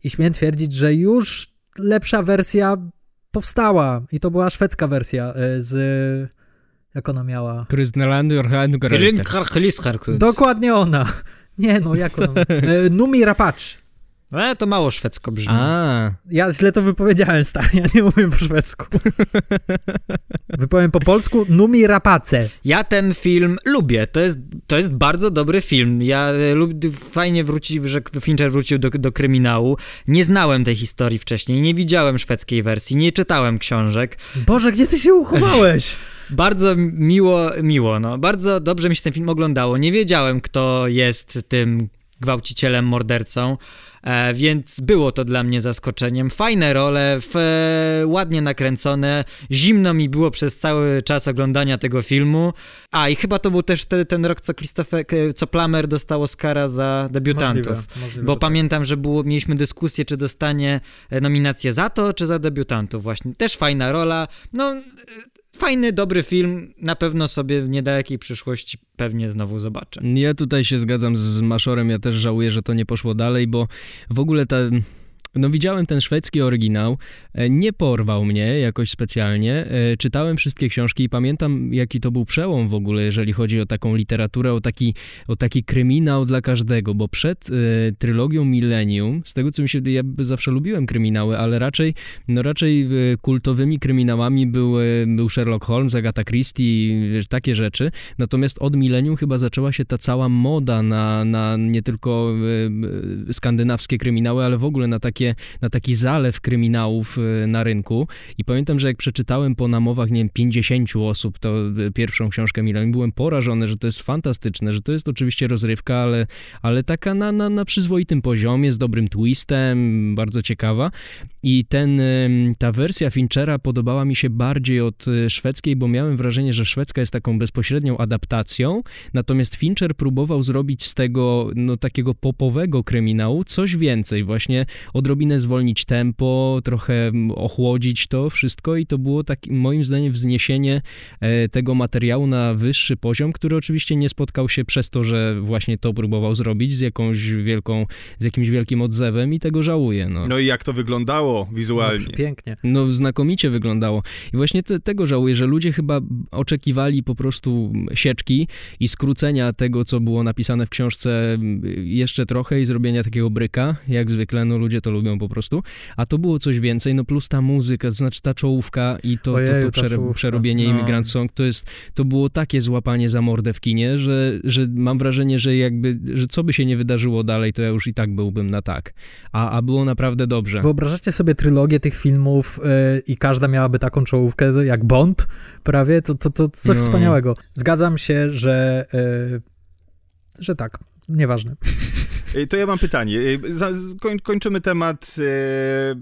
I śmiem twierdzić, że już lepsza wersja powstała i to była szwedzka wersja e, z... Jak ona miała? Dokładnie ona. Nie no, jak ona? E, Numi Rapacz. E, to mało szwedzko brzmi. A. Ja źle to wypowiedziałem, stary, ja nie umiem po szwedzku. [LAUGHS] Wypowiem po polsku, Numi Rapace. Ja ten film lubię, to jest, to jest bardzo dobry film. Ja e, lub, fajnie wróci, że Fincher wrócił do, do kryminału. Nie znałem tej historii wcześniej, nie widziałem szwedzkiej wersji, nie czytałem książek. Boże, gdzie ty się uchowałeś? [LAUGHS] bardzo miło, miło, no. Bardzo dobrze mi się ten film oglądało. Nie wiedziałem, kto jest tym gwałcicielem, mordercą. E, więc było to dla mnie zaskoczeniem. Fajne role, f, e, ładnie nakręcone, zimno mi było przez cały czas oglądania tego filmu. A i chyba to był też wtedy ten rok, co Christopher, co Plummer dostał Oscara za debiutantów. Możliwe, możliwe, bo tak. pamiętam, że było, mieliśmy dyskusję, czy dostanie e, nominację za to, czy za debiutantów właśnie. Też fajna rola. No fajny, dobry film. Na pewno sobie w niedalekiej przyszłości pewnie znowu zobaczę. Ja tutaj się zgadzam z Maszorem. Ja też żałuję, że to nie poszło dalej, bo w ogóle ta no widziałem ten szwedzki oryginał, e, nie porwał mnie jakoś specjalnie. E, czytałem wszystkie książki i pamiętam, jaki to był przełom w ogóle, jeżeli chodzi o taką literaturę, o taki, o taki kryminał dla każdego, bo przed e, trylogią Millennium, z tego co mi się, ja zawsze lubiłem kryminały, ale raczej, no raczej kultowymi kryminałami był, był Sherlock Holmes, Agatha Christie, wiesz, takie rzeczy. Natomiast od Millennium chyba zaczęła się ta cała moda na, na nie tylko skandynawskie kryminały, ale w ogóle na takie takie, na taki zalew kryminałów y, na rynku. I pamiętam, że jak przeczytałem po namowach, nie wiem, 50 osób to y, pierwszą książkę Milan, byłem porażony, że to jest fantastyczne, że to jest oczywiście rozrywka, ale, ale taka na, na, na przyzwoitym poziomie, z dobrym twistem, bardzo ciekawa. I ten, ta wersja Finchera podobała mi się bardziej od y, szwedzkiej, bo miałem wrażenie, że szwedzka jest taką bezpośrednią adaptacją, natomiast Fincher próbował zrobić z tego no, takiego popowego kryminału coś więcej, właśnie odrobinę odrobinę zwolnić tempo, trochę ochłodzić to wszystko i to było tak moim zdaniem wzniesienie e, tego materiału na wyższy poziom, który oczywiście nie spotkał się przez to, że właśnie to próbował zrobić z jakąś wielką, z jakimś wielkim odzewem i tego żałuję. No, no i jak to wyglądało wizualnie? No, pięknie. No znakomicie wyglądało i właśnie te, tego żałuję, że ludzie chyba oczekiwali po prostu sieczki i skrócenia tego, co było napisane w książce jeszcze trochę i zrobienia takiego bryka, jak zwykle, no ludzie to lubią lubią po prostu, a to było coś więcej, no plus ta muzyka, to znaczy ta czołówka i to, Ojeju, to, to przerobienie no. Immigrant Song, to jest, to było takie złapanie za mordę w kinie, że, że mam wrażenie, że jakby, że co by się nie wydarzyło dalej, to ja już i tak byłbym na tak, a, a było naprawdę dobrze. Wyobrażacie sobie trylogię tych filmów yy, i każda miałaby taką czołówkę jak Bond prawie, to, to, to coś no. wspaniałego. Zgadzam się, że, yy, że tak, nieważne. To ja mam pytanie. kończymy temat e,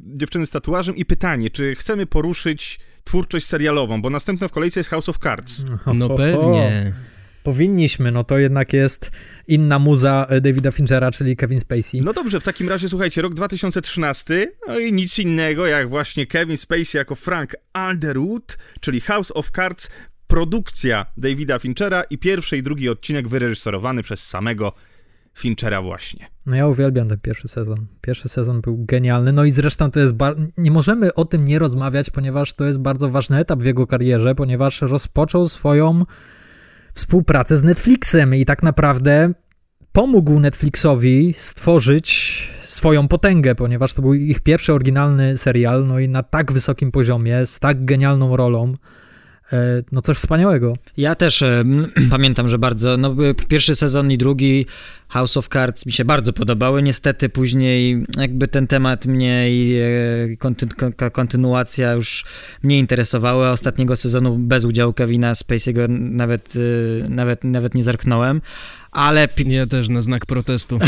dziewczyny z tatuażem i pytanie, czy chcemy poruszyć twórczość serialową, bo następna w kolejce jest House of Cards. No pewnie. Powinniśmy, no to jednak jest inna muza Davida Finchera, czyli Kevin Spacey. No dobrze, w takim razie słuchajcie, rok 2013, no i nic innego jak właśnie Kevin Spacey jako Frank Underwood, czyli House of Cards, produkcja Davida Finchera i pierwszy i drugi odcinek wyreżyserowany przez samego Finchera właśnie. No ja uwielbiam ten pierwszy sezon. Pierwszy sezon był genialny, no i zresztą to jest, bar- nie możemy o tym nie rozmawiać, ponieważ to jest bardzo ważny etap w jego karierze, ponieważ rozpoczął swoją współpracę z Netflixem i tak naprawdę pomógł Netflixowi stworzyć swoją potęgę, ponieważ to był ich pierwszy oryginalny serial, no i na tak wysokim poziomie, z tak genialną rolą, no coś wspaniałego. Ja też e, [CLEARS THROAT] pamiętam, że bardzo, no pierwszy sezon i drugi House of Cards mi się bardzo podobały. Niestety później jakby ten temat mnie i e, konty, kontynuacja już mnie interesowały. Ostatniego sezonu bez udziału Kevina Spacey'ego nawet, e, nawet, nawet nie zerknąłem ale... Ja też na znak protestu.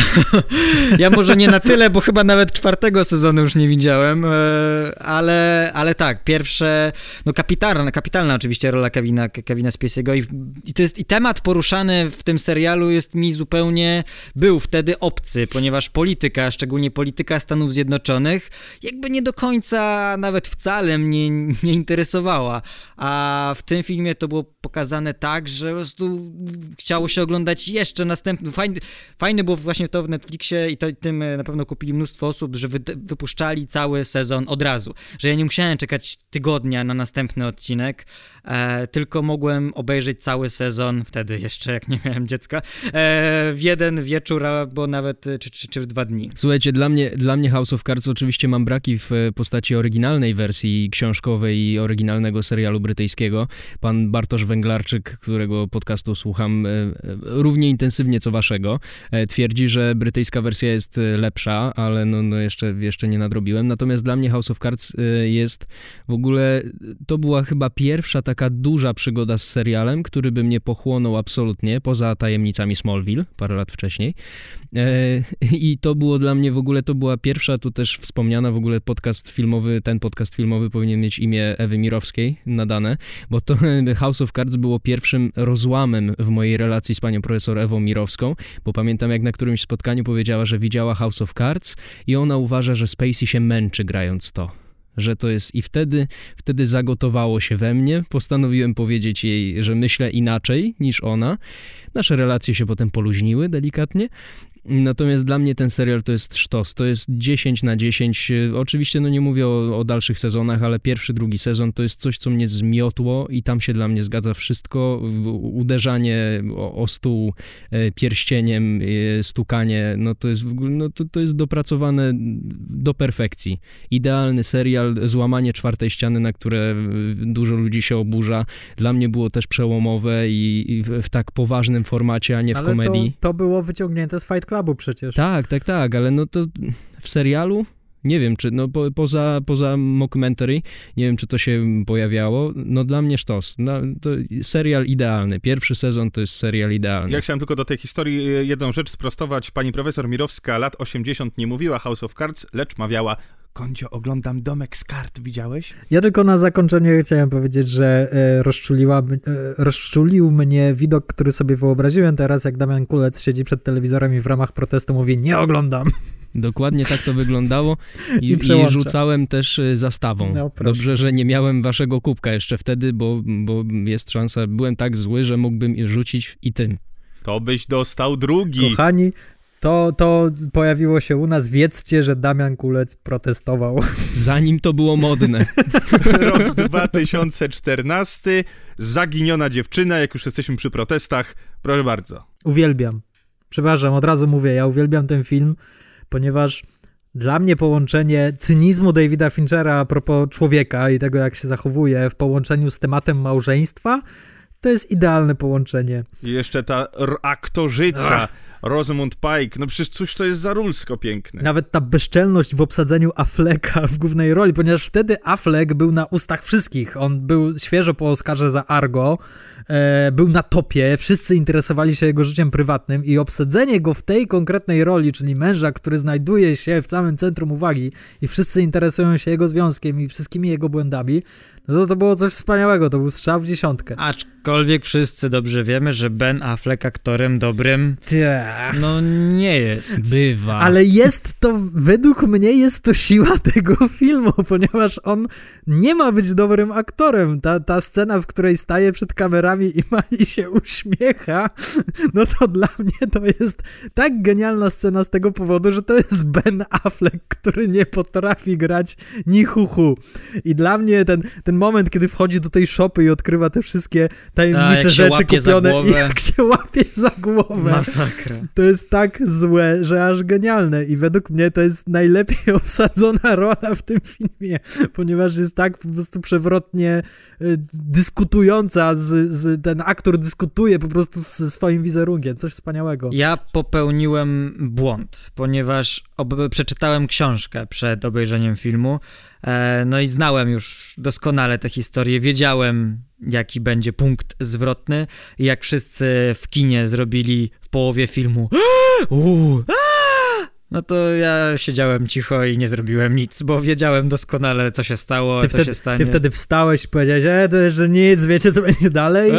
[LAUGHS] ja może nie na tyle, bo chyba nawet czwartego sezonu już nie widziałem, e, ale, ale tak, pierwsze, no kapitalna, kapitalna oczywiście rola Kevina, Kevina Spacey'ego i, i, to jest, i temat poruszany w tym serialu jest mi zupełnie, był wtedy obcy, ponieważ polityka, szczególnie polityka Stanów Zjednoczonych, jakby nie do końca, nawet wcale mnie nie interesowała, a w tym filmie to było pokazane tak, że po prostu chciało się oglądać jeszcze jeszcze następny, fajny, fajny było właśnie to w Netflixie i to, tym e, na pewno kupili mnóstwo osób, że wy, wypuszczali cały sezon od razu, że ja nie musiałem czekać tygodnia na następny odcinek, e, tylko mogłem obejrzeć cały sezon, wtedy jeszcze jak nie miałem dziecka, e, w jeden wieczór albo nawet e, czy, czy, czy w dwa dni. Słuchajcie, dla mnie, dla mnie House of Cards oczywiście mam braki w e, postaci oryginalnej wersji książkowej i oryginalnego serialu brytyjskiego. Pan Bartosz Węglarczyk, którego podcastu słucham, równie intensywnie co waszego. E, twierdzi, że brytyjska wersja jest e, lepsza, ale no, no jeszcze, jeszcze nie nadrobiłem. Natomiast dla mnie House of Cards e, jest w ogóle, to była chyba pierwsza taka duża przygoda z serialem, który by mnie pochłonął absolutnie, poza tajemnicami Smallville, parę lat wcześniej. I to było dla mnie w ogóle, to była pierwsza, tu też wspomniana w ogóle podcast filmowy, ten podcast filmowy powinien mieć imię Ewy Mirowskiej nadane, bo to [LAUGHS] House of Cards było pierwszym rozłamem w mojej relacji z panią profesor Ewą Mirowską, bo pamiętam jak na którymś spotkaniu powiedziała, że widziała House of Cards i ona uważa, że Spacey się męczy grając to że to jest i wtedy, wtedy zagotowało się we mnie. Postanowiłem powiedzieć jej, że myślę inaczej niż ona. Nasze relacje się potem poluźniły delikatnie Natomiast dla mnie ten serial to jest sztos, to jest 10 na 10. Oczywiście no nie mówię o, o, dalszych sezonach, ale pierwszy, drugi sezon to jest coś, co mnie zmiotło i tam się dla mnie zgadza wszystko. Uderzanie o, o stół e, pierścieniem, e, stukanie, no to jest, no to, to jest dopracowane do perfekcji. Idealny serial, złamanie czwartej ściany, na które e, dużo ludzi się oburza. Dla mnie było też przełomowe i, i w, w tak poważnym formacie, a nie w ale komedii. To, to było wyciągnięte z Fight Club Clubu przecież. Tak, tak, tak, ale no to w serialu nie wiem, czy no po, poza, poza mockumentary, nie wiem, czy to się pojawiało. No dla mnie sztos. No, to serial idealny. Pierwszy sezon to jest serial idealny. Ja chciałem tylko do tej historii e, jedną rzecz sprostować. Pani profesor Mirowska lat 80 nie mówiła House of Cards, lecz mawiała Koncio, oglądam domek z kart, widziałeś? Ja tylko na zakończenie chciałem powiedzieć, że e, rozczuliła, e, rozczulił mnie widok, który sobie wyobraziłem teraz, jak Damian Kulec siedzi przed telewizorem i w ramach protestu mówi, nie oglądam. Dokładnie tak to wyglądało [LAUGHS] i, I, i rzucałem też e, zastawą. No, Dobrze, że nie miałem waszego kubka jeszcze wtedy, bo, bo jest szansa, byłem tak zły, że mógłbym rzucić i tym. To byś dostał drugi. Kochani, to, to pojawiło się u nas. Wiedzcie, że Damian Kulec protestował. Zanim to było modne. [LAUGHS] Rok 2014. Zaginiona dziewczyna, jak już jesteśmy przy protestach. Proszę bardzo. Uwielbiam. Przepraszam, od razu mówię, ja uwielbiam ten film, ponieważ dla mnie połączenie cynizmu Davida Finchera a propos człowieka i tego, jak się zachowuje w połączeniu z tematem małżeństwa, to jest idealne połączenie. I jeszcze ta aktorzyca. Ach Rosamund Pike, no przecież coś to jest za rulsko piękne. Nawet ta bezczelność w obsadzeniu Afflecka w głównej roli, ponieważ wtedy Affleck był na ustach wszystkich. On był świeżo po Oscarze za Argo, e, był na topie, wszyscy interesowali się jego życiem prywatnym i obsadzenie go w tej konkretnej roli, czyli męża, który znajduje się w samym centrum uwagi i wszyscy interesują się jego związkiem i wszystkimi jego błędami, no to to było coś wspaniałego, to był strzał w dziesiątkę. Aczkolwiek wszyscy dobrze wiemy, że Ben Affleck aktorem dobrym no nie jest. Bywa. Ale jest to, według mnie jest to siła [LAUGHS] tego filmu, ponieważ on nie ma być dobrym aktorem. Ta, ta scena, w której staje przed kamerami i ma i się uśmiecha, no to dla mnie to jest tak genialna scena z tego powodu, że to jest Ben Affleck, który nie potrafi grać ni. I dla mnie ten, ten ten moment, kiedy wchodzi do tej szopy i odkrywa te wszystkie tajemnicze A, rzeczy kupione i jak się łapie za głowę. Masakra. To jest tak złe, że aż genialne i według mnie to jest najlepiej [LAUGHS] obsadzona rola w tym filmie, ponieważ jest tak po prostu przewrotnie y, dyskutująca, z, z, ten aktor dyskutuje po prostu ze swoim wizerunkiem, coś wspaniałego. Ja popełniłem błąd, ponieważ przeczytałem książkę przed obejrzeniem filmu, e, no i znałem już doskonale tę historię, wiedziałem jaki będzie punkt zwrotny. Jak wszyscy w kinie zrobili w połowie filmu [GASPS] Uuu, no to ja siedziałem cicho i nie zrobiłem nic, bo wiedziałem doskonale, co się stało, Ty co wtedy, się stanie. ty wtedy wstałeś i powiedziałeś, e, to jeszcze nic, wiecie co będzie dalej?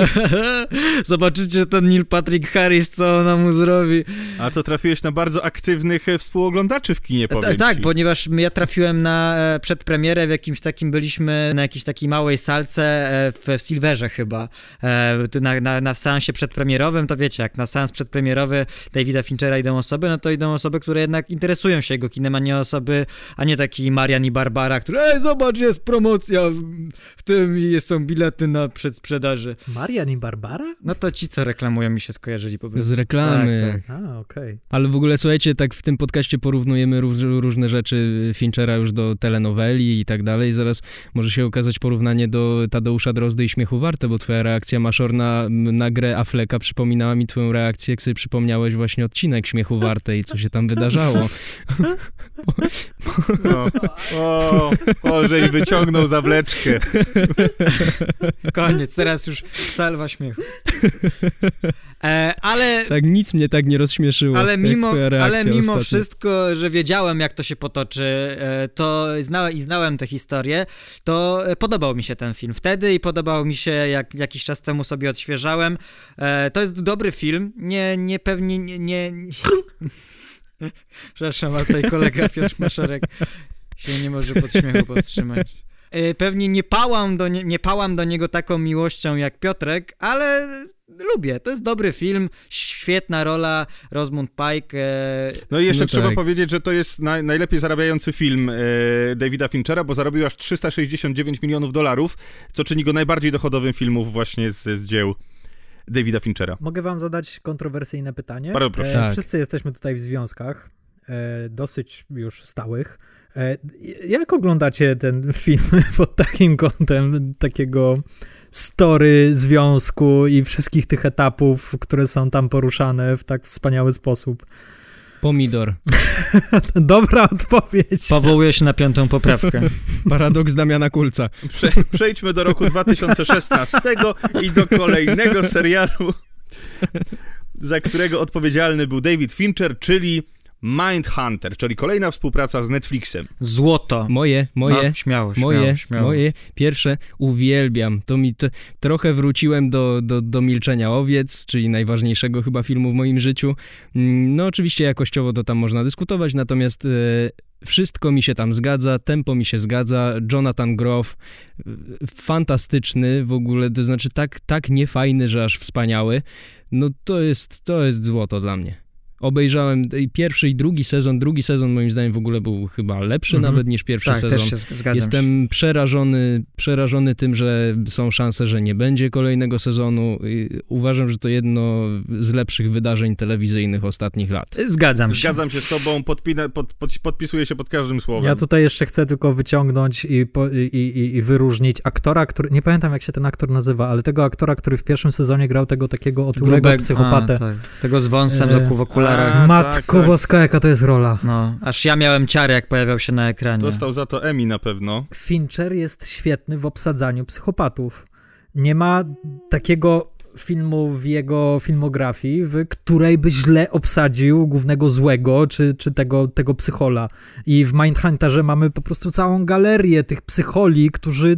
[LAUGHS] Zobaczycie ten Neil Patrick Harris, co ona mu zrobi. A to trafiłeś na bardzo aktywnych e, współoglądaczy w kinie, powiem Tak, tak, ponieważ ja trafiłem na e, przedpremierę w jakimś takim, byliśmy na jakiejś takiej małej salce e, w, w Silverze chyba, e, tu na, na, na seansie przedpremierowym, to wiecie, jak na seans przedpremierowy Davida Finchera idą osoby, no to idą osoby, które jednak interesują się jego kinem, a nie osoby, a nie taki Marian i Barbara, które ej, zobacz, jest promocja w tym i są bilety na przedsprzedaży. Marian i Barbara? No to ci, co reklamują, mi się skojarzyli po prostu. Z reklamy. Tak, A, okej. Ale w ogóle słuchajcie, tak w tym podcaście porównujemy róż, różne rzeczy Finchera już do telenoweli i tak dalej. Zaraz może się okazać porównanie do Tadeusza Drozdy i Śmiechu Warte, bo twoja reakcja, Maszor, na, na grę Affleka przypominała mi twoją reakcję, jak sobie przypomniałeś właśnie odcinek Śmiechu Warte i co się tam wydarzało. No. O, o, żeś wyciągnął zawleczkę. Koniec, teraz już salwa śmiechu. E, ale Tak nic mnie tak nie rozśmieszyło. ale mimo, ale mimo wszystko, że wiedziałem, jak to się potoczy, e, to znałem i znałem tę historię, to podobał mi się ten film wtedy i podobał mi się, jak jakiś czas temu sobie odświeżałem. E, To jest dobry film, nie, nie pewnie, nie... nie... [LAUGHS] Przepraszam, ale tutaj kolega [LAUGHS] Piotr Maszorek się nie może pod śmiechu powstrzymać. E, Pewnie nie pałam, do nie, nie pałam do niego taką miłością jak Piotrek, ale lubię. To jest dobry film, świetna rola, Rosamund Pike. e, No i jeszcze No trzeba tak. powiedzieć, że to jest naj, najlepiej zarabiający film e, Davida Finchera, bo zarobił aż 369 milionów dolarów, co czyni go najbardziej dochodowym filmów właśnie z, z dzieł Davida Finchera. Mogę wam zadać kontrowersyjne pytanie? Bardzo proszę. Tak. Wszyscy jesteśmy tutaj w związkach, e, dosyć już stałych. E, jak oglądacie ten film [LAUGHS] pod takim kątem takiego story związku i wszystkich tych etapów, które są tam poruszane w tak wspaniały sposób? Pomidor. [LAUGHS] Dobra odpowiedź. Powołuje się na piątą poprawkę. [LAUGHS] Paradoks Damiana Kulca. Prze, przejdźmy do roku 2016 i do kolejnego serialu, za którego odpowiedzialny był David Fincher, czyli Mindhunter, czyli kolejna współpraca z Netflixem. Złoto. Moje, moje. No, śmiało, śmiało, Moje, śmiało. moje pierwsze uwielbiam. To mi t- trochę wróciłem do, do, do Milczenia Owiec, czyli najważniejszego chyba filmu w moim życiu. Mm, No oczywiście jakościowo to tam można dyskutować, natomiast e, wszystko mi się tam zgadza, tempo mi się zgadza, Jonathan Groff e, fantastyczny w ogóle, to znaczy tak, tak niefajny, że aż wspaniały. No to jest, to jest złoto dla mnie. Obejrzałem i pierwszy i drugi sezon. Drugi sezon moim zdaniem w ogóle był chyba lepszy Mhm. nawet niż pierwszy Tak, sezon. też się zgadzam. się. Jestem przerażony, przerażony tym, że są szanse, że nie będzie kolejnego sezonu. I Uważam, że to jedno z lepszych wydarzeń telewizyjnych ostatnich lat. Zgadzam się. Zgadzam się z tobą, podpina, pod, pod, podpisuję się pod każdym słowem. Ja tutaj jeszcze chcę tylko wyciągnąć i, po, i, i, i wyróżnić aktora, który, nie pamiętam jak się ten aktor nazywa, ale tego aktora, który w pierwszym sezonie grał tego takiego otyłego Grubek- psychopatę. A, tak. Tego z wąsem E, z A, Matko tak, tak. boska, jaka to jest rola. No, aż ja miałem ciary, jak pojawiał się na ekranie. Dostał za to Emmy na pewno. Fincher jest świetny w obsadzaniu psychopatów. Nie ma takiego filmu w jego filmografii, w której by źle obsadził głównego złego, czy, czy tego, tego psychola. I w Mindhunterze mamy po prostu całą galerię tych psycholi, którzy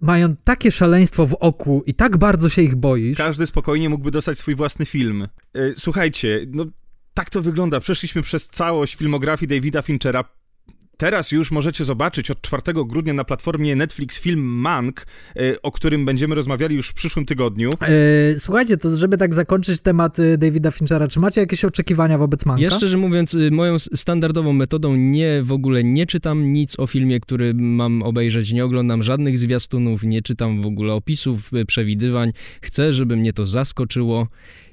mają takie szaleństwo w oku i tak bardzo się ich boisz. Każdy spokojnie mógłby dostać swój własny film. E, Słuchajcie, no tak to wygląda. Przeszliśmy przez całość filmografii Davida Finchera. Teraz już możecie zobaczyć od 4 grudnia na platformie Netflix film Mank, e, o którym będziemy rozmawiali już w przyszłym tygodniu. E, słuchajcie, to żeby tak zakończyć temat e, Davida Finchera, czy macie jakieś oczekiwania wobec Manka? Ja szczerze mówiąc, y, moją standardową metodą nie w ogóle nie czytam nic o filmie, który mam obejrzeć, nie oglądam żadnych zwiastunów, nie czytam w ogóle opisów, y, przewidywań. Chcę, żeby mnie to zaskoczyło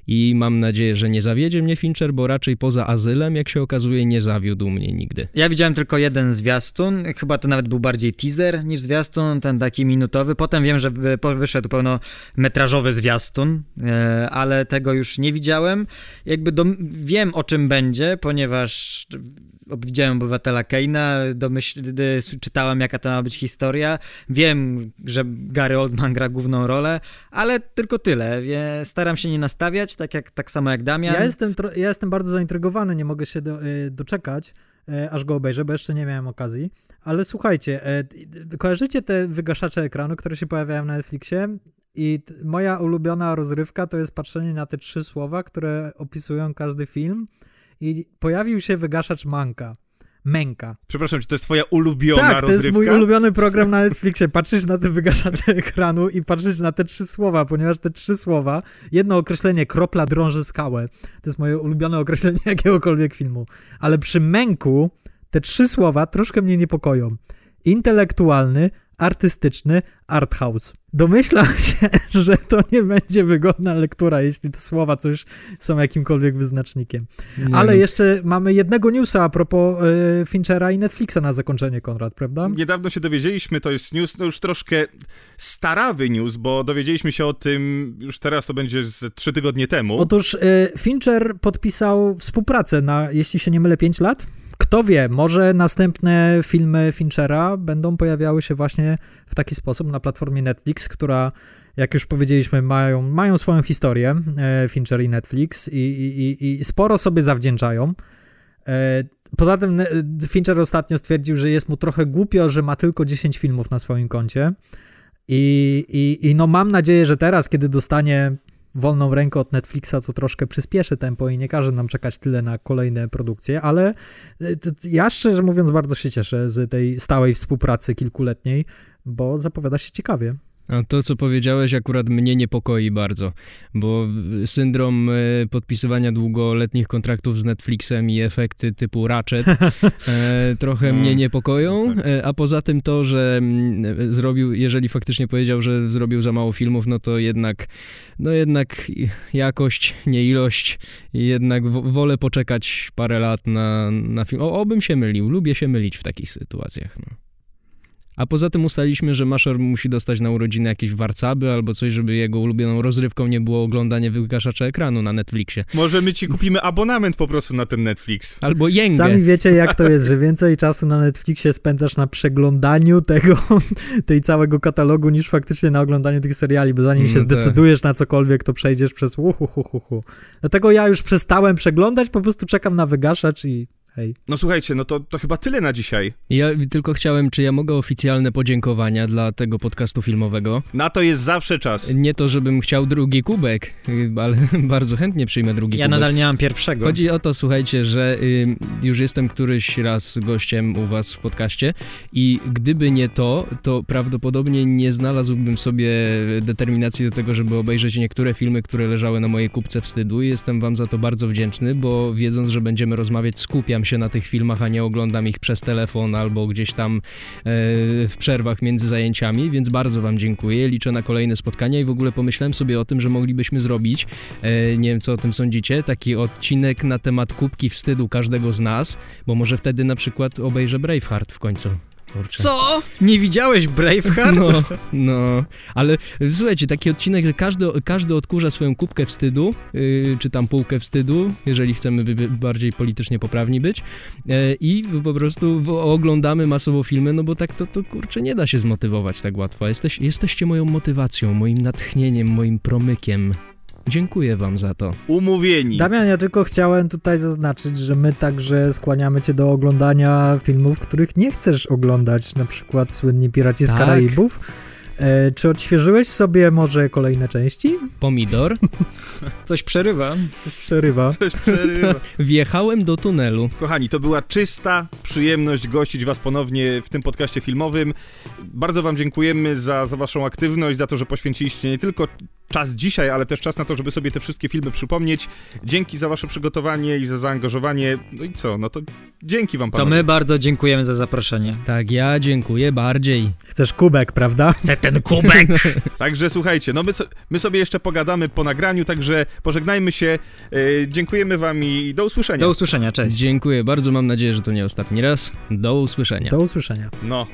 i mam nadzieję, że nie zawiedzie mnie Fincher, bo raczej poza azylem, jak się okazuje, nie zawiódł mnie nigdy. Ja widziałem tylko jeden zwiastun, chyba to nawet był bardziej teaser niż zwiastun, ten taki minutowy. Potem wiem, że wyszedł pełnometrażowy zwiastun, e, ale tego już nie widziałem. Jakby do, wiem o czym będzie, ponieważ widziałem Obywatela Keina, domyśl, czytałem jaka to ma być historia, wiem, że Gary Oldman gra główną rolę, ale tylko tyle. Staram się nie nastawiać, tak, jak, tak samo jak Damian. Ja jestem, ja jestem bardzo zaintrygowany, nie mogę się do, y, doczekać, y, aż go obejrzę, bo jeszcze nie miałem okazji. Ale słuchajcie, y, kojarzycie te wygaszacze ekranu, które się pojawiają na Netflixie? I moja ulubiona rozrywka to jest patrzenie na te trzy słowa, które opisują każdy film i pojawił się wygaszacz Manka. Męka. Przepraszam, czy to jest twoja ulubiona tak, rozrywka? to jest mój ulubiony program na Netflixie. Patrzysz na te wygaszacze [LAUGHS] ekranu i patrzysz na te trzy słowa, ponieważ te trzy słowa, jedno określenie, kropla drąży skałę, to jest moje ulubione określenie [LAUGHS] jakiegokolwiek filmu. Ale przy męku te trzy słowa troszkę mnie niepokoją. Intelektualny, artystyczny arthouse. Domyślam [LAUGHS] się, że to nie będzie wygodna lektura, jeśli te słowa coś są jakimkolwiek wyznacznikiem. Nie Ale jeszcze mamy jednego newsa a propos y, Finchera i Netflixa na zakończenie, Konrad, prawda? Niedawno się dowiedzieliśmy, to jest news, no już troszkę starawy news, bo dowiedzieliśmy się o tym już teraz, to będzie z trzy tygodnie temu. Otóż y, Fincher podpisał współpracę na, jeśli się nie mylę, 5 lat kto wie, może następne filmy Finchera będą pojawiały się właśnie w taki sposób na platformie Netflix, która, jak już powiedzieliśmy, mają, mają swoją historię, e, Fincher i Netflix, i, i, i sporo sobie zawdzięczają. E, poza tym Fincher ostatnio stwierdził, że jest mu trochę głupio, że ma tylko 10 filmów na swoim koncie. I, i, i no mam nadzieję, że teraz, kiedy dostanie wolną rękę od Netflixa, to troszkę przyspieszy tempo i nie każe nam czekać tyle na kolejne produkcje, ale e, ja szczerze mówiąc bardzo się cieszę z tej stałej współpracy kilkuletniej, bo zapowiada się ciekawie. A to, co powiedziałeś, akurat mnie niepokoi bardzo, bo syndrom e, podpisywania długoletnich kontraktów z Netflixem i efekty typu Ratchet [LAUGHS] e, trochę mnie no, niepokoją, no tak. e, a poza tym to, że mm, zrobił, jeżeli faktycznie powiedział, że zrobił za mało filmów, no to jednak, no jednak jakość, nie ilość, jednak wolę poczekać parę lat na, na film. O, obym się mylił, lubię się mylić w takich sytuacjach. No. A poza tym ustaliliśmy, że Maszor musi dostać na urodziny jakieś warcaby albo coś, żeby jego ulubioną rozrywką nie było oglądanie wygaszacza ekranu na Netflixie. Może my ci kupimy abonament po prostu na ten Netflix. Albo jęgę. Sami wiecie, jak to jest, że więcej czasu na Netflixie spędzasz na przeglądaniu tego, [LAUGHS] tej całego katalogu, niż faktycznie na oglądaniu tych seriali, bo zanim się no zdecydujesz na cokolwiek, to przejdziesz przez uhuhuhuhu. Dlatego ja już przestałem przeglądać, po prostu czekam na wygaszacz i Hej. No słuchajcie, no to, to chyba tyle na dzisiaj. Ja tylko chciałem, czy ja mogę oficjalne podziękowania dla tego podcastu filmowego? Na to jest zawsze czas. Nie to, żebym chciał drugi kubek, [LAUGHS] ale [LAUGHS] bardzo chętnie przyjmę drugi ja kubek. Ja nadal nie mam pierwszego. Chodzi o to, słuchajcie, że y, już jestem któryś raz gościem u was w podcaście i gdyby nie to, to prawdopodobnie nie znalazłbym sobie determinacji do tego, żeby obejrzeć niektóre filmy, które leżały na mojej kupce wstydu i jestem wam za to bardzo wdzięczny, bo wiedząc, że będziemy rozmawiać, skupiam się na tych filmach, a nie oglądam ich przez telefon albo gdzieś tam e, w przerwach między zajęciami, więc bardzo Wam dziękuję. Liczę na kolejne spotkania i w ogóle pomyślałem sobie o tym, że moglibyśmy zrobić, e, nie wiem co o tym sądzicie, taki odcinek na temat kubki wstydu każdego z nas, bo może wtedy na przykład obejrzę Braveheart w końcu. Kurczę. Co? Nie widziałeś Braveheart? No, no. Ale słuchajcie, taki odcinek, że każdy, każdy odkurza swoją kubkę wstydu, yy, czy tam półkę wstydu, jeżeli chcemy by bardziej politycznie poprawni być yy, i po prostu oglądamy masowo filmy, no bo tak to, to kurczę nie da się zmotywować tak łatwo. Jesteś, jesteście moją motywacją, moim natchnieniem, moim promykiem. Dziękuję wam za to. Umówieni. Damian, ja tylko chciałem tutaj zaznaczyć, że my także skłaniamy cię do oglądania filmów, których nie chcesz oglądać, na przykład słynni Piraci z tak. Karaibów. E, czy odświeżyłeś sobie może kolejne części? Pomidor. [LAUGHS] Coś przerywa. Coś przerywa. Coś przerywa. [LAUGHS] Wjechałem do tunelu. Kochani, to była czysta przyjemność gościć was ponownie w tym podcaście filmowym. Bardzo wam dziękujemy za, za waszą aktywność, za to, że poświęciliście nie tylko czas dzisiaj, ale też czas na to, żeby sobie te wszystkie filmy przypomnieć. Dzięki za wasze przygotowanie i za zaangażowanie. No i co, no to dzięki wam To panowie. my bardzo dziękujemy za zaproszenie. Tak, ja dziękuję bardziej. Chcesz kubek, prawda? Chcę ten kubek! [LAUGHS] Także słuchajcie, no my, so, my sobie jeszcze pogadamy po nagraniu, także pożegnajmy się. E, dziękujemy wam i do usłyszenia. Do usłyszenia, cześć. Dziękuję bardzo, mam nadzieję, że to nie ostatni raz. Do usłyszenia. Do usłyszenia. No.